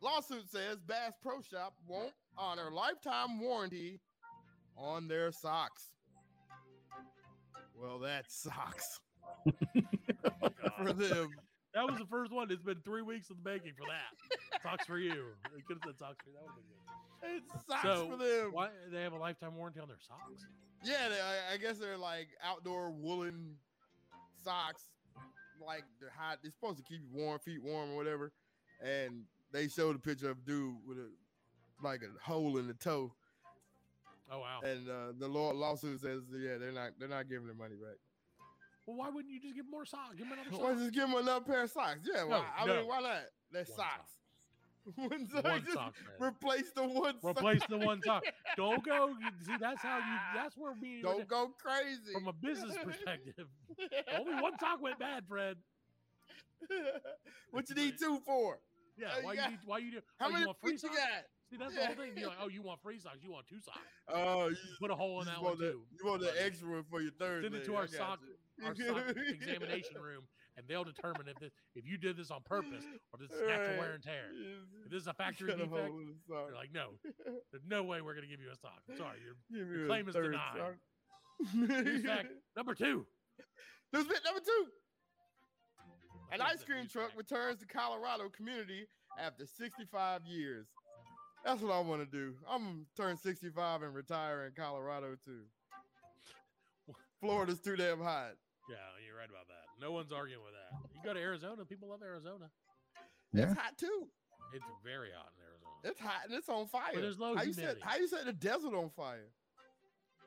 Lawsuit says Bass Pro Shop won't honor lifetime warranty on their socks. Well, that sucks for them. That was the first one. It's been three weeks of the baking for that. Socks for you. They could have said socks for you. That would have been good. It sucks So, for them. Why they have a lifetime warranty on their socks? Yeah, they, I, I guess they're like outdoor woolen socks. Like they're hot. They're supposed to keep you warm, feet warm, or whatever. And they showed a picture of a dude with a like a hole in the toe. Oh wow. And uh, the law, lawsuit says, yeah, they're not they're not giving their money back. Well, why wouldn't you just give more socks? Give them another Why sock. just give them another pair of socks? Yeah, why, No, I no. mean, why not? They're One socks. one sock. One sock, replace the one. sock. Replace the one sock. Don't go. See, that's how you. That's where me. Don't go crazy. From a business perspective, only one sock went bad, Fred. what you need two for? Yeah. Oh, you Why you need? Why you do? How oh, you many want free feet you socks? got? See, that's the whole thing. You're like, oh, you want free socks? You want two socks? Oh, you Put a hole in that one the, too. You want the extra one for your third. Send it to our got sock, you. Our examination room, and they'll determine if this, if you did this on purpose or this is natural wear and tear. If this is a factory defect, in the sock. you're like, no, there's no way we're gonna give you a sock. I'm sorry, your your claim is denied. Fact number two. News bit number two. An ice cream truck fact? returns to Colorado community after 65 years. That's what I want to do. I'm gonna turn 65 and retire in Colorado too. Florida's too damn hot. Yeah, you're right about that. No one's arguing with that. You go to Arizona, people love Arizona. Yeah. It's hot too. It's very hot in Arizona. It's hot and it's on fire. there's low how you set how you set the desert on fire?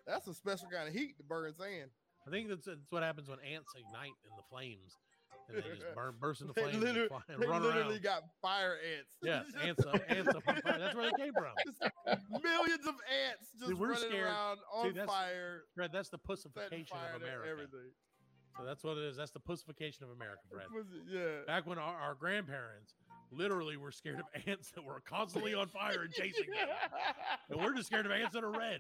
That's a special kind of heat to burn sand. I think that's, that's what happens when ants ignite in the flames, and they just burn, burst into They flames literally, and, fly, and they run literally got fire ants. Yes, ants up, ants up on fire. That's where they came from. Millions of ants just we're running scared. around on that's- fire, Fred, that's the pussification of America. everything. So that's what it is. That's the pussification of America, it- Yeah. Back when our, our grandparents literally were scared of ants that were constantly on fire and chasing them. And we're just scared of ants that are red.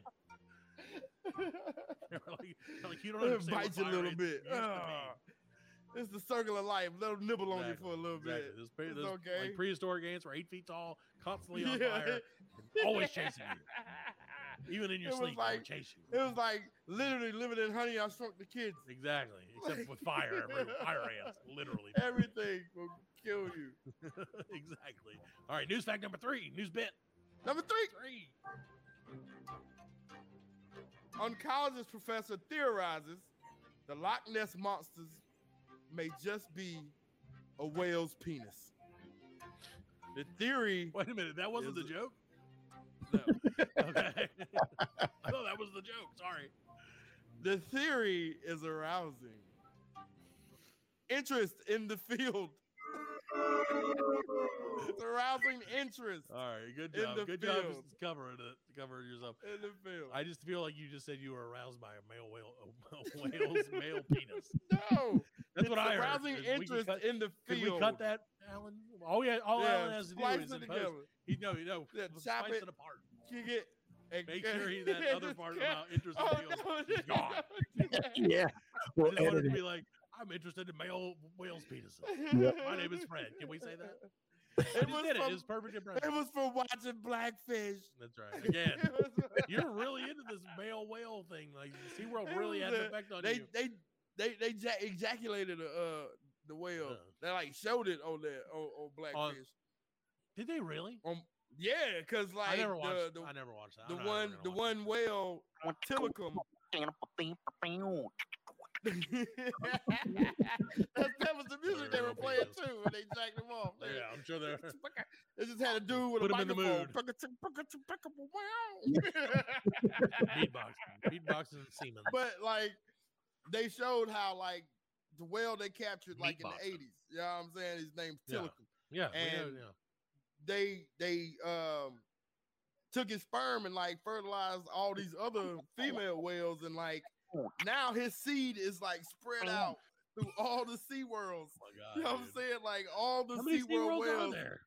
Like, like, you don't understand. bites you a little bit. used to be." Ah. It's the circle of life. Let them nibble on you for a little exactly. bit. Those, pre- It's okay. like prehistoric ants were eight feet tall, constantly on Yeah. fire, always chasing you. Even in your It sleep, they like- chasing you. It was like literally living in Honey, I Shrunk the Kids. Exactly. Except with fire, fire ants, literally. Everything will kill you. exactly. All right, news fact number three. News bit Number three, three. oncologist professor theorizes the Loch Ness monsters may just be a whale's penis. The theory Wait a minute, that wasn't the Is joke. No. Okay. I thought that was the joke. Sorry. The theory is arousing interest in the field. it's arousing interest All right, good job. Good job just covering it, covering yourself. in the field. I just feel like you just said you were aroused by a male whale, a whale's male penis. no, That's what it's I heard. arousing Is can interest cut- in the Can field. we cut that, Alan? All we all yeah, Alan has to do is it in post, together. he no, you know, Yeah, slice chop it. it. apart. Kick it. and- Make sure he, that other Just part cut- about interest in Oh, whales no, is gone. Yeah. I We'll just wanted to be like, I'm interested in male whales penises. My name is Fred. Can we say that? It was did it. It was perfect It was for watching Blackfish. That's right. Again, was- you're really into this male whale thing. Like SeaWorld It really was had an effect on they you. they they they ja- ejaculated the uh the whale. Uh. They like showed it on that on, on Blackfish. Did they really? Um, yeah, cause like I never watched. the, the, I never watched that. the I'm not ever one the one whale Tilikum. that, that was the music they were playing too when they jacked them off. it. Yeah, I'm sure they're. They just had a dude with Put a 'em in the microphone. mood. Beatboxing, beatboxing and semen. but like they showed how like the whale they captured like in the eighties. You know what I'm saying? His name's Yeah. Tilikum. Yeah, know, and- yeah. They they um took his sperm and like fertilized all these other female whales and like now his seed is like spread out through all the sea worlds. Oh my God, You know what I'm saying? Like all the sea world whales. there?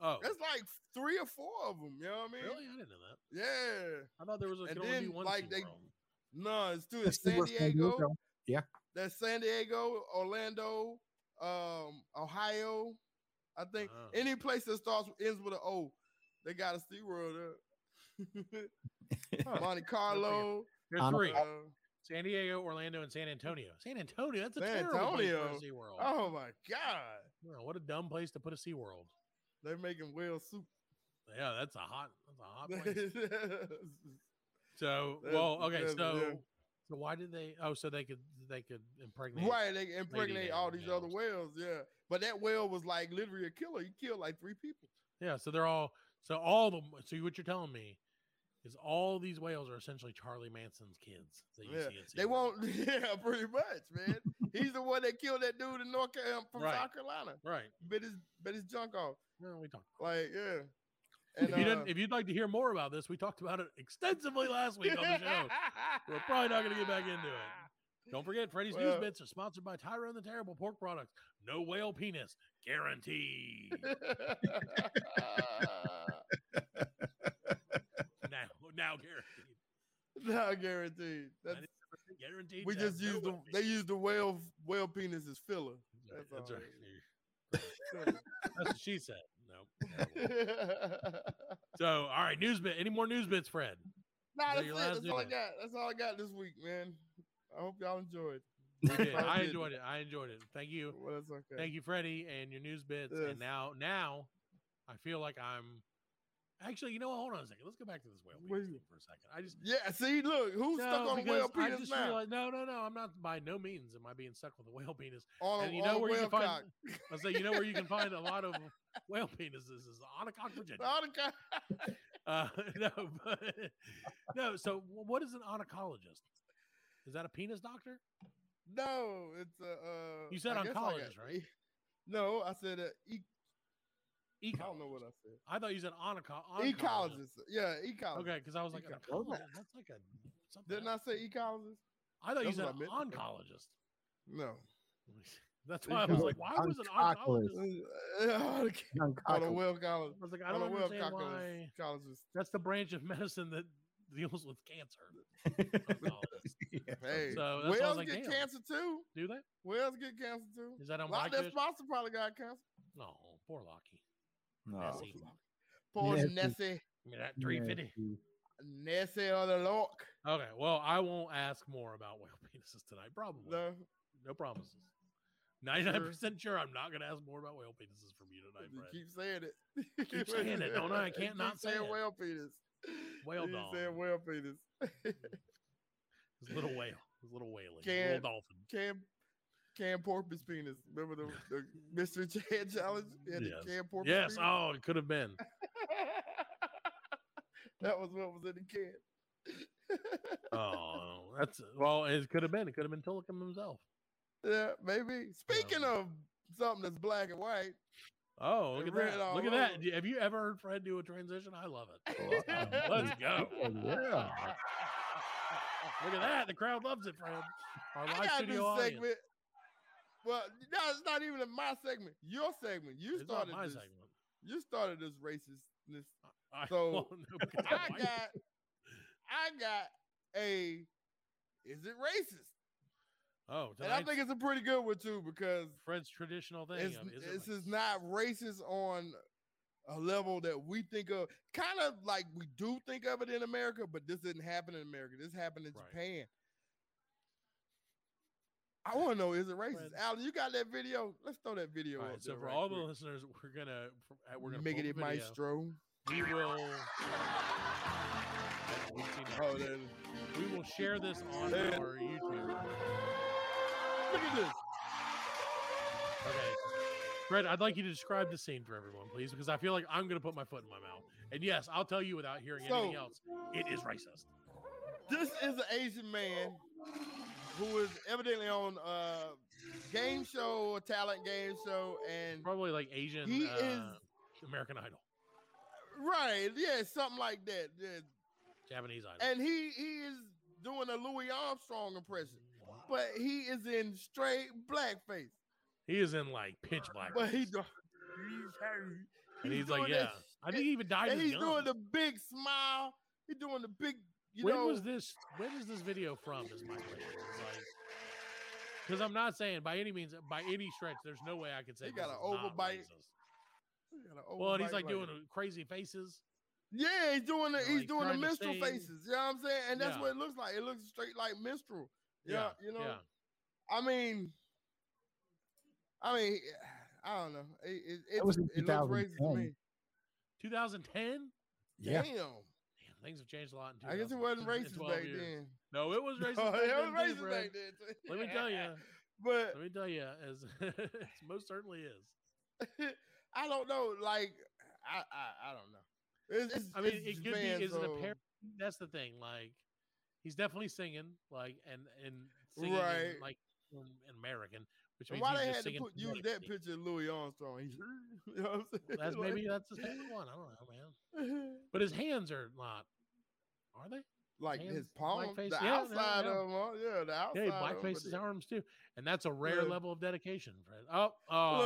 Oh, There's like three or four of them. You know what I mean? really? I didn't know that. Yeah. I thought there was a, And could only be then, one like, they- SeaWorld. No, it's two. That's It's the San worst thing Diego. do. That's San Diego, Orlando, um, Ohio. I think Oh. any place that starts ends with an O, they got a SeaWorld there. Huh. Monte Carlo. There's three: uh, San Diego, Orlando, and San Antonio. San Antonio. That's a San terrible place for a SeaWorld. oh my God. Well, what a dumb place to put a SeaWorld. They're making whale soup. Yeah, that's a hot. That's a hot place. So, well, okay, so so why did they? Oh, so they could they could impregnate. right, they impregnate all these other whales. Yeah. But that whale was like literally a killer. He killed like three people. Yeah, so they're all so all the so what you're telling me is all these whales are essentially Charlie Manson's kids. That you Yeah, They won't. Yeah, pretty much, man. He's the one that killed that dude in North Carolina from Right. South Carolina. right. Bit his bit his junk off. No, we talked. Like, yeah. And if, you uh, didn't, if you'd like to hear more about this, we talked about it extensively last week on the show. We're probably not going to get back into it. Don't forget, Freddy's News Bits are sponsored by Tyrone the Terrible Pork Products. No whale penis guaranteed. now, now guaranteed. Now guaranteed. That's, guaranteed. we just no use the they penis. use the whale whale penis as filler. That's That's right. That's, right. That's what she said. So, all right, news bit. Any more news bits, Fred? nah, that's it. That's all I got. That's all I got this week, man. I hope y'all enjoyed. We did. I enjoyed it. I enjoyed it. Thank you. Well, that's okay. Thank you, Freddie, and your news bits. Yes. And now, now, I feel like I'm. Actually, you know what? Hold on a second. Let's go back to this whale What penis thing for a second. I just Yeah, see, look, who's stuck No, on a because whale I penis just now? realized, no, no, no. I'm not. By no means am I being stuck with a whale penis. on a, and you know a where you whale can find. cock. I say, you know where you can find a lot of whale penises is on a cock Virginia. On a cock. Uh, no, but no. So, what is an oncologist? Is that a penis doctor? No, it's a. Uh, You said I guess I oncologist, got- right? No, I said uh, e- I don't know what I said. I thought you said onco- oncologist. Ecologist. Yeah, ecologist. Okay, because I was like, Ecologist. oncologist. That's like a something. Didn't I say ecologist? I thought you That's said what I meant to say. oncologist. No. That's why I was like, why was an oncologist? on a well college. I was like, I don't a well understand why. colleges. That's the branch of medicine that deals with cancer. Yeah. Hey, So that's I was whales like, get damn. cancer too. Do they? Whales get cancer too. Is that on A lot of Blackfish? their sponsor probably got cancer. No, poor Lockie. No. Nessie. Poor Nessie. Nessie. Give me that 350. Nessie on the lock. Okay, well, I won't ask more about whale penises tonight. Probably. No, No, promises. 99% sure I'm not going to ask more about whale penises from you tonight, you Fred. keep saying it. keep saying it, don't I? I can't not say saying it. whale penis. Whale you dog. saying whale penis. This little whale. This little whaling. Can't- Little dolphin. Cam Cam Porpoise penis. Remember the, the Mr. Chad challenge? He the Yes. Cam Porpoise Yes. penis? Oh, it could have been. that was what was in the can. Oh, that's well. It could have been. It could have been Tilikum himself. yeah, maybe. Speaking Um, of something that's black and white, Oh, look at that! all Look at that! over. Do- Have you ever heard Fred do a transition? I love it. Wow. Let's go! Yeah. Look at that! The crowd loves it, Fred. Our I live got this studio audience. Well, no, it's not even in my segment. Your segment. You It's started my this. segment. You started this racistness. I, So, I'm I got, I got a. Is it racist? Oh, And I tonight's think it's a pretty good one too because Fred's traditional thing. it's, is it this is not racist on a level that we think of. Kind of like we do think of it in America, but this didn't happen in America. This happened in Right. Japan. I want to know: Is it racist? Fred. Alan, you got that video? Let's throw that video. All up so there for right all the listeners, we're gonna uh, we're gonna make it the video. maestro. We will. We've seen it. Oh, there- We will share this on There. our YouTube. look at this. Okay. Fred, I'd like you to describe the scene for everyone, please, because I feel like I'm going to put my foot in my mouth. And yes, I'll tell you without hearing anything else. It is racist. This is an Asian man who is evidently on a game show, a talent game show, and Probably like Asian He uh, is- American Idol, right, yeah, something like that. yeah. Japanese Idol. And he he is doing a Louis Armstrong impression, but he is in straight blackface. he is in like pitch black. But he do, and he's like, yeah. that I think he even died. and he's gum. doing the big smile. He's doing the big. You when know, was this? When is this video from? Is my question. Like, because I'm not saying by any means, by any stretch, there's no way I could say He got an overbite. got an Well, and he's overbite like doing crazy faces. Yeah, he's doing the know, he's like doing the minstrel sing. faces. You know what I'm saying? And that's Yeah. what it looks like. It looks straight like minstrel. Yeah, Yeah, you know. yeah. I mean, I mean, I don't know. It it, it, was in it looks racist to 2010. me. 2010. Yeah. Damn. Things have changed a lot in I guess it wasn't racist back years. then. No, it was racist. Oh, back it was racist back then. Let me tell you. But Let me tell you, as it most certainly is. I don't know. Like, I I, I don't know. It's, it's, I mean, it could be. Is it a so- pair? That's the thing. Like, he's definitely singing. Like, and and singing in, Right. like in, in American, which And means why they had to put use that picture of Louis Armstrong? He's, you know what I'm saying? That's maybe that's the favorite one. I don't know, man. But his hands are not. Are they? like hands, his palm, blackface, the yeah, yeah, outside yeah. of them, uh, yeah, the outside. Yeah, he of 'em, blackface but his arms too, and that's a rare Yeah. level of dedication, Fred. Oh, oh,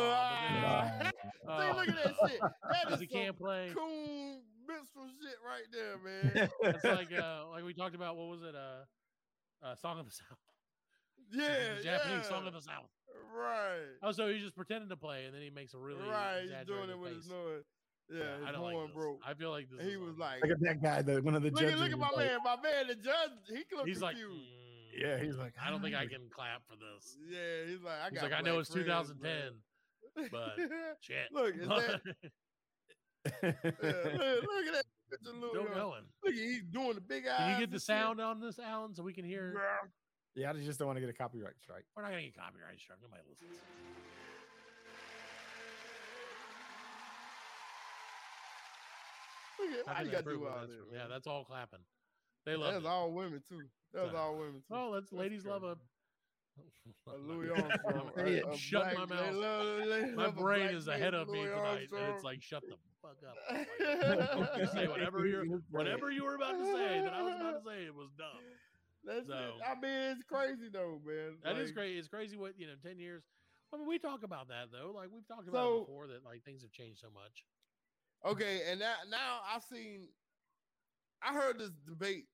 but See, look at that oh, shit. That because is he can't some play. cool minstrel shit right there, man. It's like uh, like we talked about. What was it? Uh, uh Song of the South. yeah, the Japanese yeah. Song of the South. Right. Oh, so he's just pretending to play, and then he makes a really right. He's doing it with face. his noise. Yeah, I his don't like horn this. broke. I feel like this. He is was like, Look at that guy, the one of the look judges. look at was my like- man, my man, the judge. He looked he's like, "Mm, Yeah, he's like, I don't think I can clap for this. yeah, he's like, I He's got. like, I know it's friends, 2010, man." but shit. Look, is that- yeah, look, look at that picture, Louis Still Armstrong. going. Look, he's doing the big eyes. Can you get and the shit. sound on this, Alan, so we can hear? Yeah, I just don't want to get a copyright strike. We're not gonna get copyright strike. Nobody listens. Look at, How how you they got do it? all That's- that? yeah, that's all clapping. They love That's it. all women too. That's So- all women too. Oh, let's That's ladies love a. crazy. A Louis Armstrong. A- a shut my mouth. love- they My love brain is ahead of me Louis tonight, and it's like, shut the fuck up. Like, you say whatever you whatever you were about to say that I was about to say. It was dumb. That's So- it. I mean, it's crazy though, man. That is Like, great. It's crazy what you know. Ten years. I mean, we talk about that though. Like we've talked about So- it before that like things have changed so much. Okay, and now now I've seen I heard this debate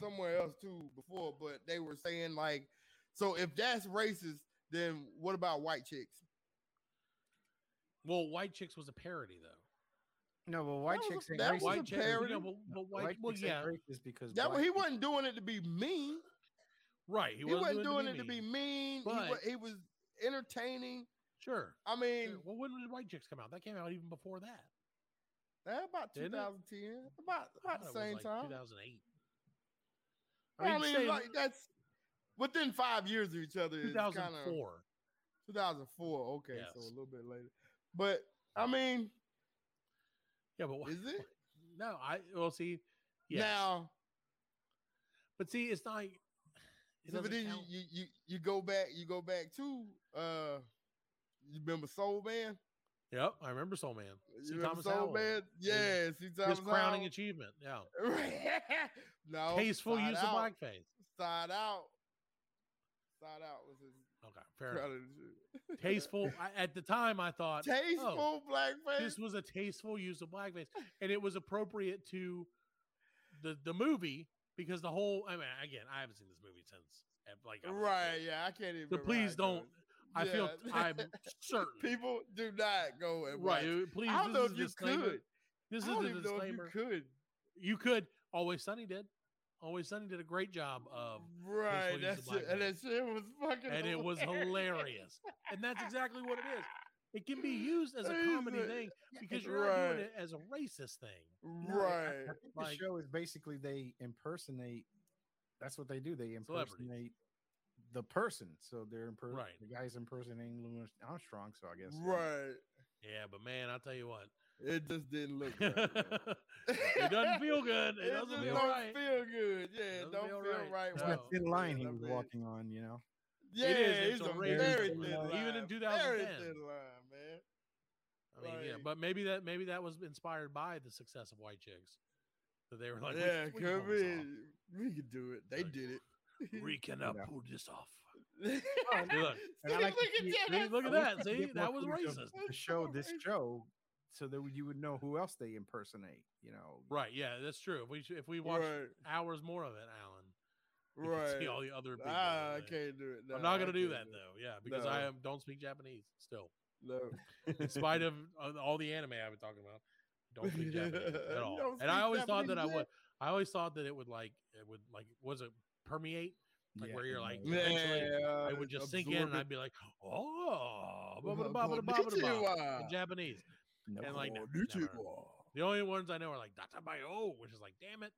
somewhere else too before, but they were saying like, so if that's racist, then what about white chicks? Well, White Chicks was a parody though. No, but white That was a- chicks ain't that was racist. a parody. you know, but, but white, White well, yeah, racist because That he wasn't doing it to be mean. right. He, He, wasn't, doing, it to be mean. mean. He, But- wa- he was entertaining. Sure. I mean, sure. Well, when did White Chicks come out? That came out even before that. eh, about Didn't it? 2010, about about the same like time. 2008. I mean, say like that's within five years of each other. It's kind of 2004. 2004. Okay, so a little bit later. But I mean, Yeah, but is it no? I well see. Yes. now? but see, it's not. It So, but then you, count. you you you go back. You go back to uh, you remember Soul Man? Yep, I remember Soul Man. You remember Thomas Soul Howell. Man? Yeah, see His crowning Howell? achievement. Yeah. no, Tasteful use out. of blackface. Side out. Side out was his Okay, fair enough. Tasteful. I, at the time, I thought oh, Tasteful oh, blackface. this was a tasteful use of blackface, and it was appropriate to the the movie because the whole. I mean, again, I haven't seen this movie since like I was a right? kid. Yeah, I can't even. So please don't- goes. I feel I'm certain. people do not go and Right. watch. Please. I don't this know if you disclaimer. could. This I is the even know if disclaimer. you could. You could. Always Sunny did. Always Sunny did a great job of, Right, use of that's it. And that shit was fucking. and it was hilarious. And that's exactly what it is. It can be used as a comedy a- thing because you're not doing it as a racist thing. No, I- Right. I, think Like- the show is basically they impersonate. That's what they do. They impersonate the person. So they're imper- Right. The guy's impersonating Louis Armstrong. So I guess Right. Yeah, but man, I'll tell you what. It just didn't look right. it doesn't feel good. It, doesn't just feel don't right. feel good. Yeah, it Doesn't don't feel feel right. right. No. It's that thin line he was walking on. You know. Yeah, It is, it's, it's a a very thin thin line. line. Even in Very 2010. thin line, man. I mean, yeah, but maybe that maybe that was inspired by the success of White Chicks. So they were like, yeah, we, can come pull in. We could do it. They Like, did it. We cannot Yeah. pull this off. look, look, And like to see- See, look at that. See, that was racist. The show, this Racist. show, so that you would know who else they impersonate. You know. Right? Yeah, that's true. If we if we watch Right, hours more of it, Alan, we right. see all the other people. Ah, I can't do it. No, I'm not gonna do can't that though. Yeah, because No. I am, don't speak Japanese still. No. In spite of uh, all the anime I've been talking about, don't speak Japanese at all. And I speak always thought that I would. I always thought that it would like it would like was it permeate like Yeah, where you're like know. eventually Yeah, it would just sink in and I'd be like oh blah, blah, blah, in Japanese. No. And like no, never. the only ones I know are like Dr. Dattebayo, which is like damn it.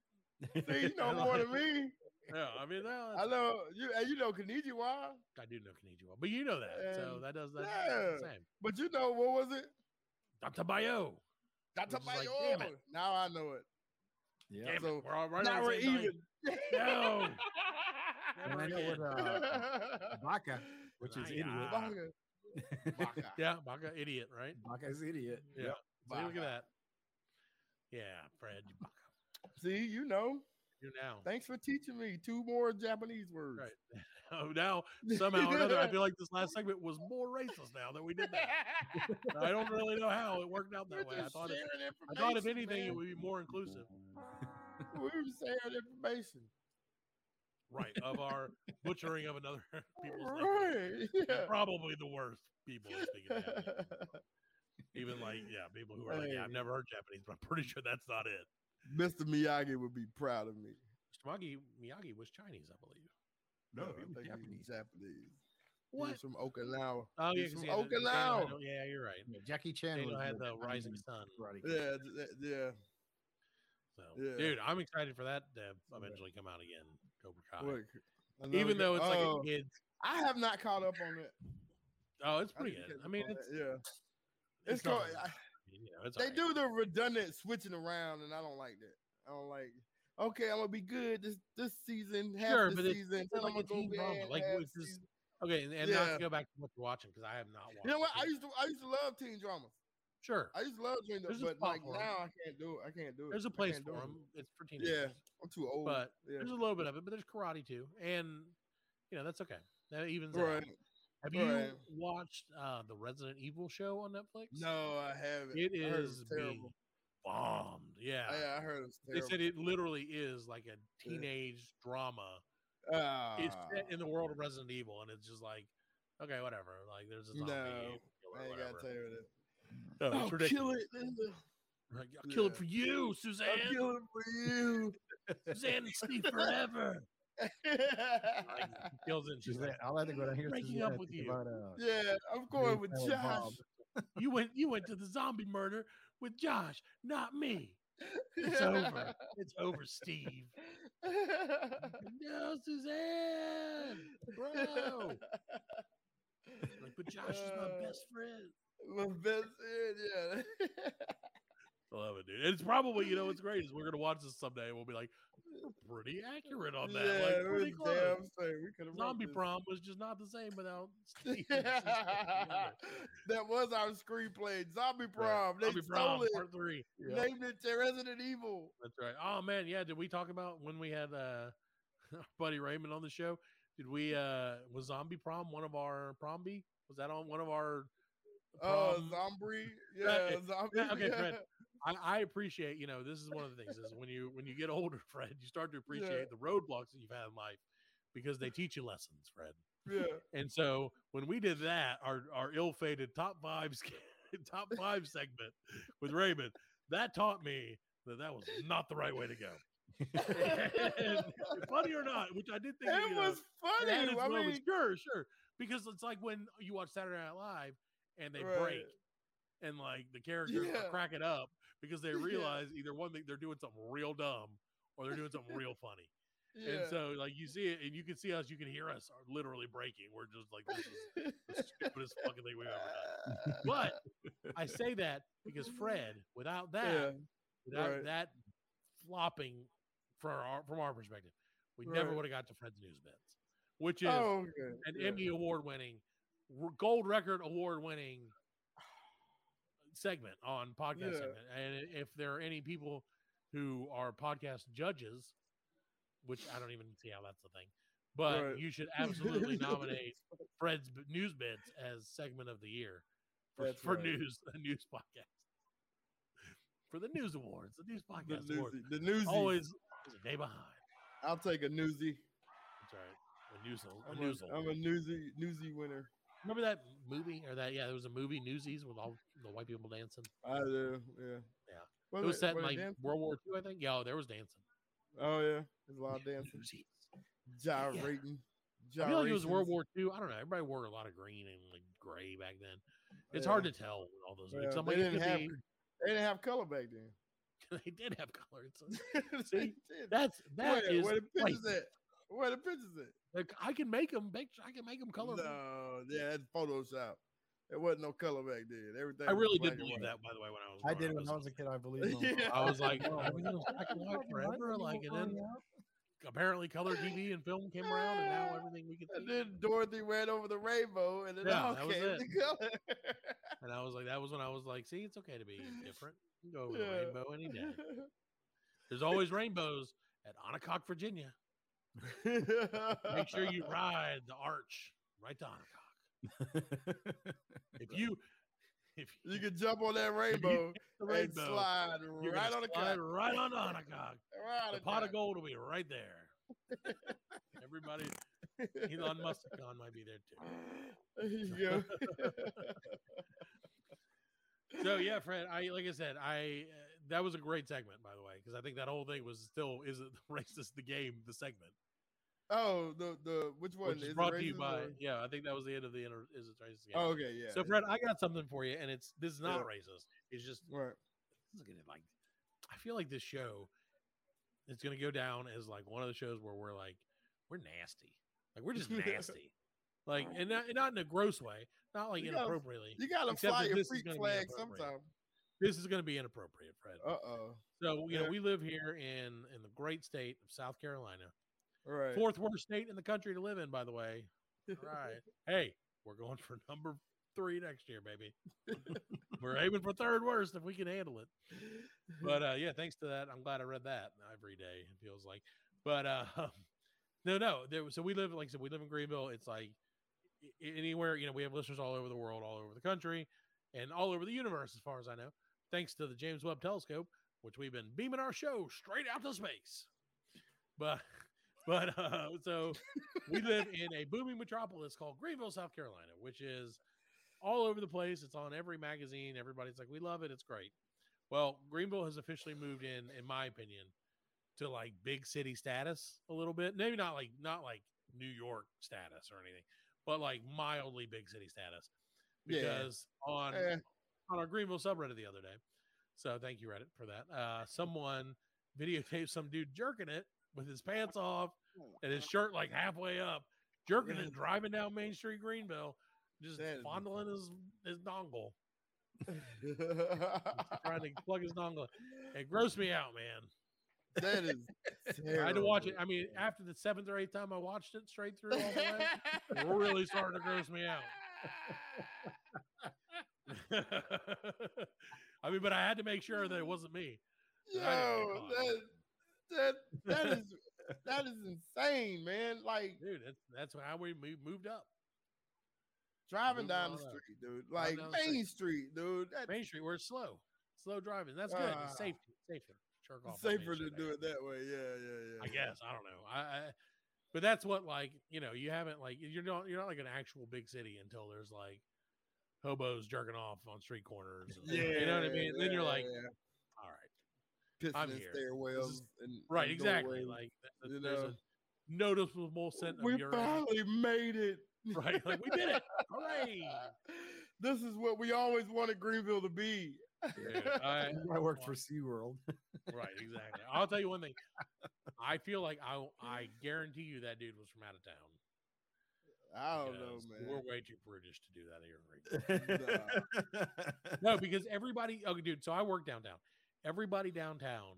See, you know more than me. Yeah, I mean no, I know you, and you know Konnichiwa, I do know Konnichiwa, but you know that, so that does that yeah. the same. but you know what was it? Dattebayo. That's Which is like, damn it. Now I know it. Yeah. Damn So, it, we're all right now we're the time. even. No. And I know what uh, Baka, which is Nah, idiot. yeah. Baka. Baka. Yeah, Baka, idiot, right? Baka's idiot. Yeah. Yep. See, look at that. Yeah, Fred, you Baka. See, you know. You now. Thanks for teaching me two more Japanese words. Right. Oh, now somehow or another, I feel like this last segment was more racist now that we did that. I don't really know how it worked out We're that way. I thought, it, I thought if information, anything, it would be more inclusive, we were sharing information. Right? Of our butchering of another people's language. Right. And Yeah. Probably the worst people speaking Even like, yeah, people who are like, yeah, I've never heard Japanese, but I'm pretty sure that's not it. Mr. Miyagi would be proud of me. Miyagi, Miyagi was Chinese, I believe. No, I he was think Japanese. Japanese. He What? was from Okinawa. Oh, yeah, He's 'cause from he had the- Okinawa. Yeah, you're right. Yeah, Jackie Chan Dano was had the Rising Sun. Karate Yeah, th- th- yeah. So, Yeah. dude, I'm excited for that to eventually come out again. Cobra Kai. Look, Even though it's like oh, a kid's. I have not caught up on it. Oh, it's pretty didn't good. I mean, it's that, yeah. it's, It's called. I- I you know, it's they alright. do the redundant switching around, and I don't like that. I don't like. Okay, I'm gonna be good this this season, half Sure, the but it's- season. it's like a go drama, bad like, it's just- season. Okay, and, and not Yeah. to go back to what you're watching because I have not watched. You know what? I used to I used to love teen dramas. Sure, I used to love teen dramas, but like now I can't do it. I can't do it. there's a place for it. them. It's for Yeah. I'm too old. but yeah. there's a little bit of it. But there's karate too, and you know that's okay. That evens out. right. Have you watched uh, the Resident Evil show on Netflix? No, I haven't. it I is was terrible. bombed. Yeah, I, I heard it they said it literally is like a teenage drama. Ah, It's set in the world of Resident Evil, and it's just like, okay, whatever. Like there's a zombie. No, I ain't gotta tell you that. No, I'll ridiculous. kill it. Like, I'll kill it Yeah. for you, Suzanne. I'll kill it for you. Suzanne and Steve forever. Like, he kills it. She's Suzanne, like, I'll have to go down here. breaking Suzanne, up with you. about, uh, yeah, I'm going with Josh. you went, you went to the zombie murder with Josh, not me. It's over. It's over, Steve. No, Suzanne, bro. Like, but Josh is my Uh, best friend. My best friend, yeah. I love it, dude. It's probably, you know, what's great is we're gonna watch this someday and we'll be like, we're pretty accurate on that. yeah, like, pretty close. damn straight. We could have Zombie prom was just not the same without Steve. that was our screenplay. Zombie Right. prom. They Zombie stole prom it. part three. Named it Resident Evil. That's right. Oh man, yeah. Did we talk about when we had uh our buddy Raymond on the show? Did we uh was zombie prom one of our prom B? Was that on one of our Oh, prom- zombie. Yeah, Right. zombie. Yeah, okay, yeah. Fred. I, I appreciate, you know, this is one of the things is when you when you get older, Fred, you start to appreciate the roadblocks that you've had in life because they teach you lessons, Fred. Yeah. And so when we did that, our our ill-fated top five top five segment with Raymond, that taught me that that was not the right way to go. Funny or not, which I did think you It know, was it funny. I moments. mean, sure, sure. Because it's like when you watch Saturday Night Live and they Right. break and like the characters Yeah. are cracking up because they Yeah. realize either one thing they're doing something real dumb or they're doing something real funny. yeah. And so like you see it and you can see us, you can hear us are literally breaking. We're just like this is the stupidest fucking thing we've ever done. But I say that because Fred, without that, yeah. without right. that flopping from our from our perspective, we never would have got to Fred's news bits, which is Oh, okay. an yeah. Emmy award winning, gold record award winning segment on podcast Yeah. segment. And if there are any people who are podcast judges, which I don't even see how that's a thing, but Right. you should absolutely nominate Fred's news bits as segment of the year for, That's for right. news a news podcast for the news awards, the news The podcast awards. The newsy. Always a day behind. I'll take a newsy. That's right. A newsel. A I'm newsel. a, I'm a newsy newsy winner. Remember that movie or that? Yeah, there was a movie Newsies with all the white people dancing. I do. Yeah. Yeah. it was set in like dancing? World War II, I think. Yeah, oh, there was dancing. Oh yeah. There's a lot of dancing. Gyrating. I feel like it was World War II. I don't know. Everybody wore a lot of green and like gray back then. It's hard to tell with all those. Yeah. I'm they like, didn't have be- they didn't have color back then. they did have color. See, did. that's that where, is where the pictures at? Where the pictures at? Like, I can make them. I can make them colorful. No, yeah, that's Photoshop. There wasn't no color back then. Everything. I really did and believe that, by the way, when I was. I did up. when I was a kid. I believe. Yeah. I was like, Oh, everything was black and white forever. Like, and then apparently color TV and film came around, and now everything we can And then Dorothy ran over the rainbow, and then Yeah, all that was came it. together. And I was like, that was when I was like, see, it's okay to be different. You go with Yeah. rainbow any day. There's always rainbows at Onancock, Virginia. Make sure you ride the arch right to Onancock. If you, if you can jump on that rainbow the and slide you're right on the slide right on Onancock. Right The the pot of gold will be right there. Everybody, Elon Musk might be there too. There you go. So yeah, Fred. I like I said, I uh, that was a great segment, by the way, because I think that whole thing was still is it racist the game the segment, oh, the the which one which is is brought to you by or- yeah. I think that was the end of the inter, is it racist game. Oh, okay, yeah. So Fred, I got something for you, and it's this is not Yeah. racist. It's just right. look at it like I feel like this show is going to go down as like one of the shows where we're like we're nasty, like we're just nasty, like and not, and not in a gross way, not like You gotta- inappropriately. You gotta fly your this freak flag sometime. This is going to be inappropriate, Fred. Uh oh. So you know we live here in in the great state of South Carolina, Right. fourth worst state in the country to live in, by the way. All right, hey, we're going for number three next year, baby. We're aiming for third worst if we can handle it. But uh, yeah, thanks to that, I'm glad I read that every day. It feels like, but uh, no, no. There, so we live, like I said, we live in Greenville. It's like anywhere, you know, we have listeners all over the world, all over the country, and all over the universe, as far as I know. Thanks to the James Webb Telescope, which we've been beaming our show straight out to space. But, but uh, so we live in a booming metropolis called Greenville, South Carolina, which is all over the place. It's on every magazine. Everybody's like, we love it. It's great. Well, Greenville has officially moved in, in my opinion, to like big city status a little bit. Maybe not like not like New York status or anything, but like mildly big city status. Yeah. Because on Eh. on our Greenville subreddit the other day, so thank you Reddit for that. Uh, someone videotaped some dude jerking it with his pants off and his shirt like halfway up, jerking and driving down Main Street, Greenville, just fondling his his dongle, trying to plug his dongle. It grossed me out, man. that is. I had to watch it. I mean, after the seventh or eighth time I watched it straight through all the way, it really started to gross me out. I mean, but I had to make sure that it wasn't me. Yo, I didn't get that, that that is that is insane, man. Like Dude, that's that's how we mo- moved up. driving Moving down the on up. street, dude. Like Main Street, dude. That's Main Street, we're slow, slow driving. That's good. Ah. It's safety, safer. Jerk off safer to do it that way. Yeah, yeah, yeah. I guess I don't know. I, I but that's what like you know you haven't like you're not you're not like an actual big city until there's like hobos jerking off on street corners. and- Yeah, you know what I mean. then you're like, yeah. All right, pissing I'm in here. stairwells is- and right, and exactly. doorways. Like th- you there's know. a noticeable scent of we urine. finally made it. Right, like we did it. Hooray! this is what we always wanted Greenville to be. Dude, I, I worked for SeaWorld. right, exactly. I'll tell you one thing. I feel like I I guarantee you that dude was from out of town. I don't know, man. We're way too brutish to do that here. Right Nah. no, because everybody, okay, dude. So I work downtown. Everybody downtown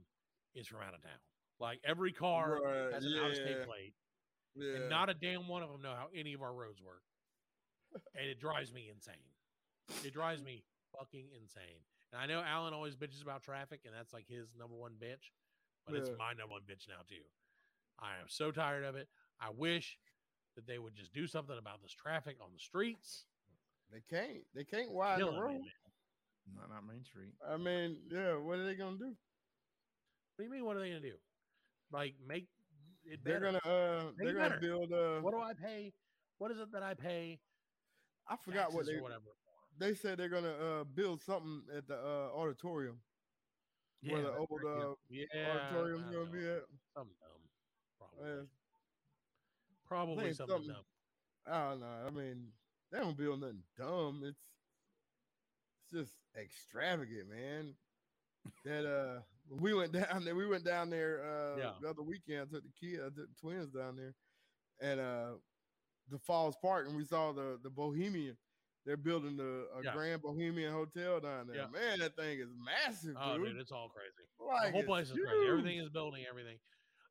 is from out of town. Like every car Right, has an out-of-state plate, yeah. and not a damn one of them know how any of our roads work. And it drives me insane. It drives me fucking insane. And I know Alan always bitches about traffic, and that's like his number one bitch, but it's my number one bitch now too. I am so tired of it. I wish that they would just do something about this traffic on the streets. they can't. They can't widen the me, road. man. Not, not Main Street. I mean, yeah. What are they gonna do? What do you mean? What are they gonna do? Like make it They're better? gonna uh, Make they're it gonna better. build uh. What do I pay? What is it that I pay? I forgot what they or whatever. they said they're gonna uh build something at the uh auditorium where the old right, uh yeah, auditorium's gonna know. be at. something dumb. Probably. Uh, Probably something, something- dumb. I don't know. I mean, they don't build nothing dumb. It's it's just extravagant, man. that uh, we went down there. We went down there uh Yeah. the other weekend. I took the kid, I took the twins down there, and uh, the Falls Park, and we saw the the Bohemian. They're building the a Yeah. Grand Bohemian Hotel down there. Yeah. Man, that thing is massive, Oh, dude. dude, it's all crazy. Like, the whole place is crazy. Everything is building everything.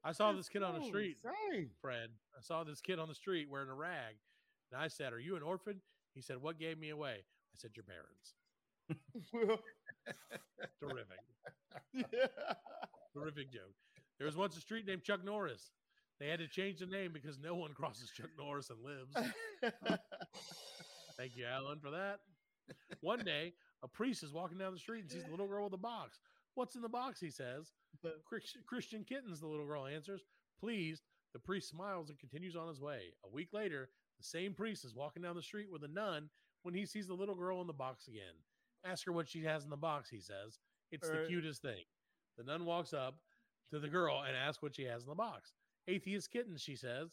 I saw It's this kid on the street, insane. Fred. I saw this kid on the street wearing a rag, and I said, "Are you an orphan?" He said, "What gave me away?" I said, "Your parents." Terrific, yeah. terrific joke. There was once a street named Chuck Norris. They had to change the name because no one crosses Chuck Norris and lives. Thank you, Alan, for that. One day, a priest is walking down the street and sees the little girl with a box. What's in the box? He says. Christian kittens, the little girl answers. Pleased, the priest smiles and continues on his way. A week later, the same priest is walking down the street with a nun when he sees the little girl in the box again. Ask her what she has in the box, he says. It's the cutest thing. The nun walks up to the girl and asks what she has in the box. Atheist kittens, she says.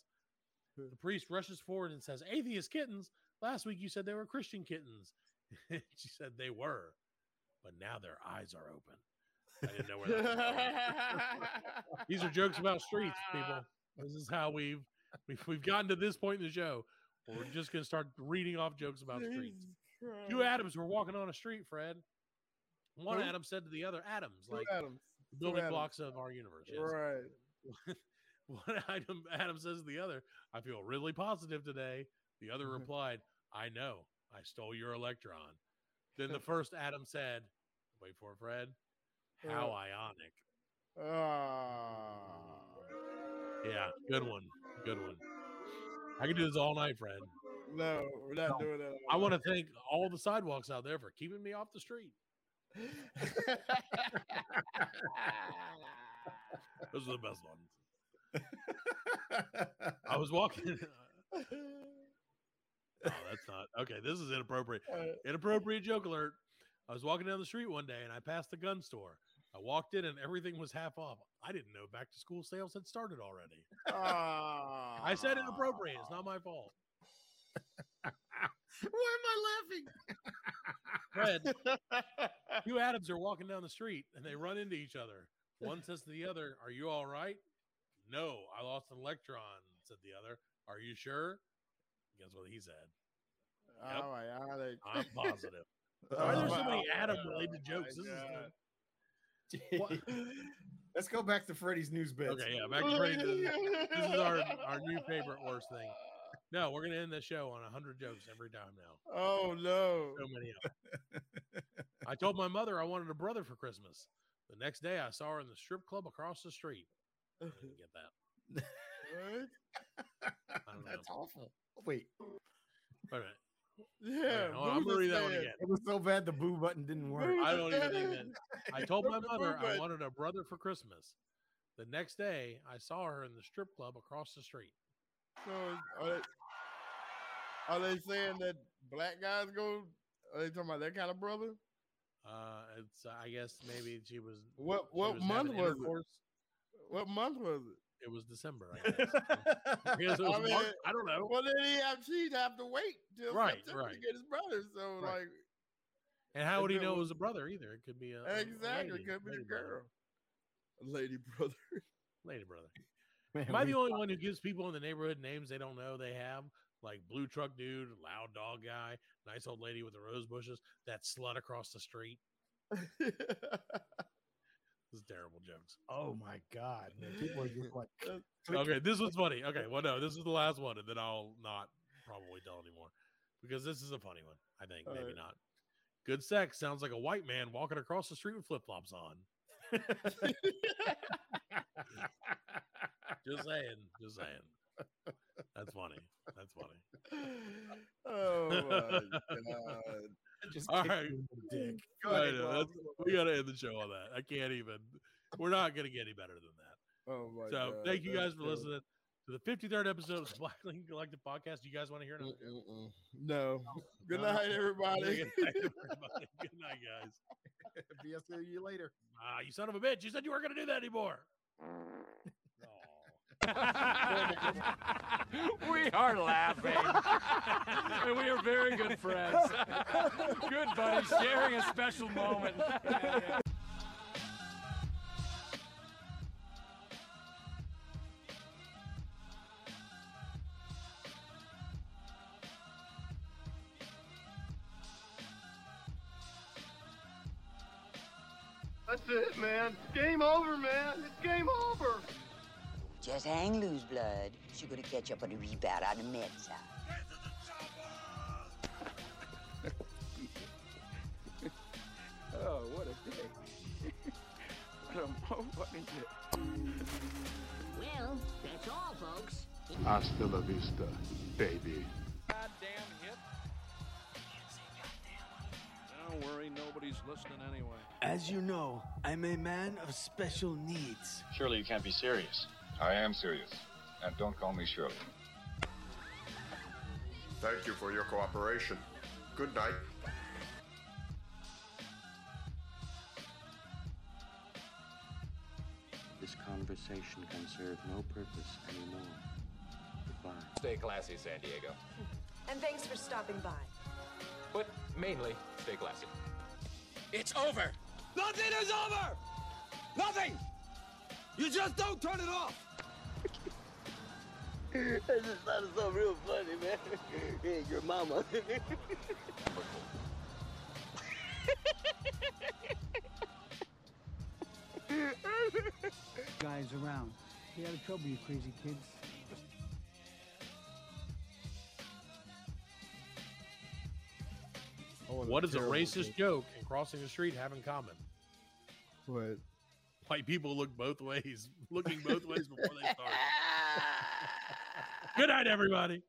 Hmm. The priest rushes forward and says, Atheist kittens? Last week you said they were Christian kittens. she said they were, but now their eyes are open. I didn't know where that was going. These are jokes about streets, people. This is how we've we've, we've gotten to this point in the show. We're just gonna start reading off jokes about streets. Two Adams were walking on a street, Fred. One Who? Adam said to the other, Adams, like Adams. Building Adams. blocks of our universe. yes. Right. One Adam, Adam says to the other, I feel really positive today. The other Mhm. replied, I know. I stole your electron. Then the first Adam said, Wait for it, Fred. How Uh. ionic. Ah. Yeah, good one. Good one. I could do this all night, Fred. No, we're not doing that. I want to thank all the sidewalks out there for keeping me off the street. Those are the best ones. I was walking. oh, that's not okay. This is inappropriate. Inappropriate joke alert. I was walking down the street one day and I passed the gun store. I walked in and everything was half off. I didn't know back to school sales had started already. Ah. I said inappropriate. It's not my fault. Why am I laughing? Fred, two Adams are walking down the street and they run into each other. One says to the other, Are you all right? No, I lost an electron, said the other. Are you sure? Guess what he said? Yep. Oh my god. I'm positive. Why are there so oh, many Oh, Adam oh related jokes? This is God. Let's go back to Freddy's news bits. okay. Yeah, back to Freddy. This, this is our our new favorite worst thing. No, we're gonna end the show on hundred jokes every time now. Oh no. So many of them. I told my mother I wanted a brother for Christmas. The next day, I saw her in the strip club across the street. I didn't get that. What? I know. That's awful. Wait, Wait a minute. Yeah. hold on, I'm gonna read that one again. it was so bad the boo button didn't work. Boo I don't even think that. I told my mother I wanted a brother for Christmas. The next day, I saw her in the strip club across the street. So are they, are they saying that black guys go? Are they talking about that kind of brother? Uh, it's I guess maybe she was. What what was month having was it? What month was it? It was December. I guess. I guess it was I mean, March. I don't know. Well, then he have she'd have to wait till Right, September right. to get his brother. So Right. like And how would he if it know it was- was a brother either? It could be a, a exactly, lady, could be lady a brother, girl, a lady brother. lady brother. Man, Am I the only one who gives people in the neighborhood names they don't know they have? Like blue truck dude, loud dog guy, nice old lady with the rose bushes, that slut across the street. This is terrible jokes. Oh my god, man. People are just like Okay, this was funny. Okay, well, no, this is the last one, and then I'll not probably tell anymore because this is a funny one. I think maybe Alright. not. Good sex sounds like a white man walking across the street with flip flops on. just saying, just saying. That's funny. That's funny. oh my god! just All kick right. you in the dick. Go I ahead, know, Bob. that's- we gotta end the show on that. I can't even. We're not gonna get any better than that. Oh my so god! thank you that's guys for terrible. listening to the 53rd episode of the Black Lincoln Collective podcast. Do You guys want to hear another? joke? Mm-mm-mm. No. Good night, everybody. Good night, everybody. Good night, guys. BS you later. Ah, you son of a bitch! You said you weren't gonna do that anymore. we are laughing. and we are very good friends. good buddies, sharing a special moment. That's it, man. Game over, man. It's game over. Just hang loose, blood. She gonna catch up on the rebound on the med side. Oh, what a day. what a motherfucking day. Well, that's all, folks. Hasta la vista, baby. Goddamn hip. Don't worry, nobody's listening anyway. As you know, I'm a man of special needs. Surely you can't be serious. I am serious. And don't call me Shirley. Thank you for your cooperation. Good night. This conversation can serve no purpose anymore. Goodbye. Stay classy, San Diego. And thanks for stopping by. But mainly, stay classy. It's over. Nothing is over. Nothing. You just don't turn it off. that just sounded so real funny, man. Hey, your mama. Guys around. Stay out of trouble, you crazy kids. was What does a racist joke. joke and crossing the street have in common? What? White people look both ways, looking both ways before they start. Good night, everybody.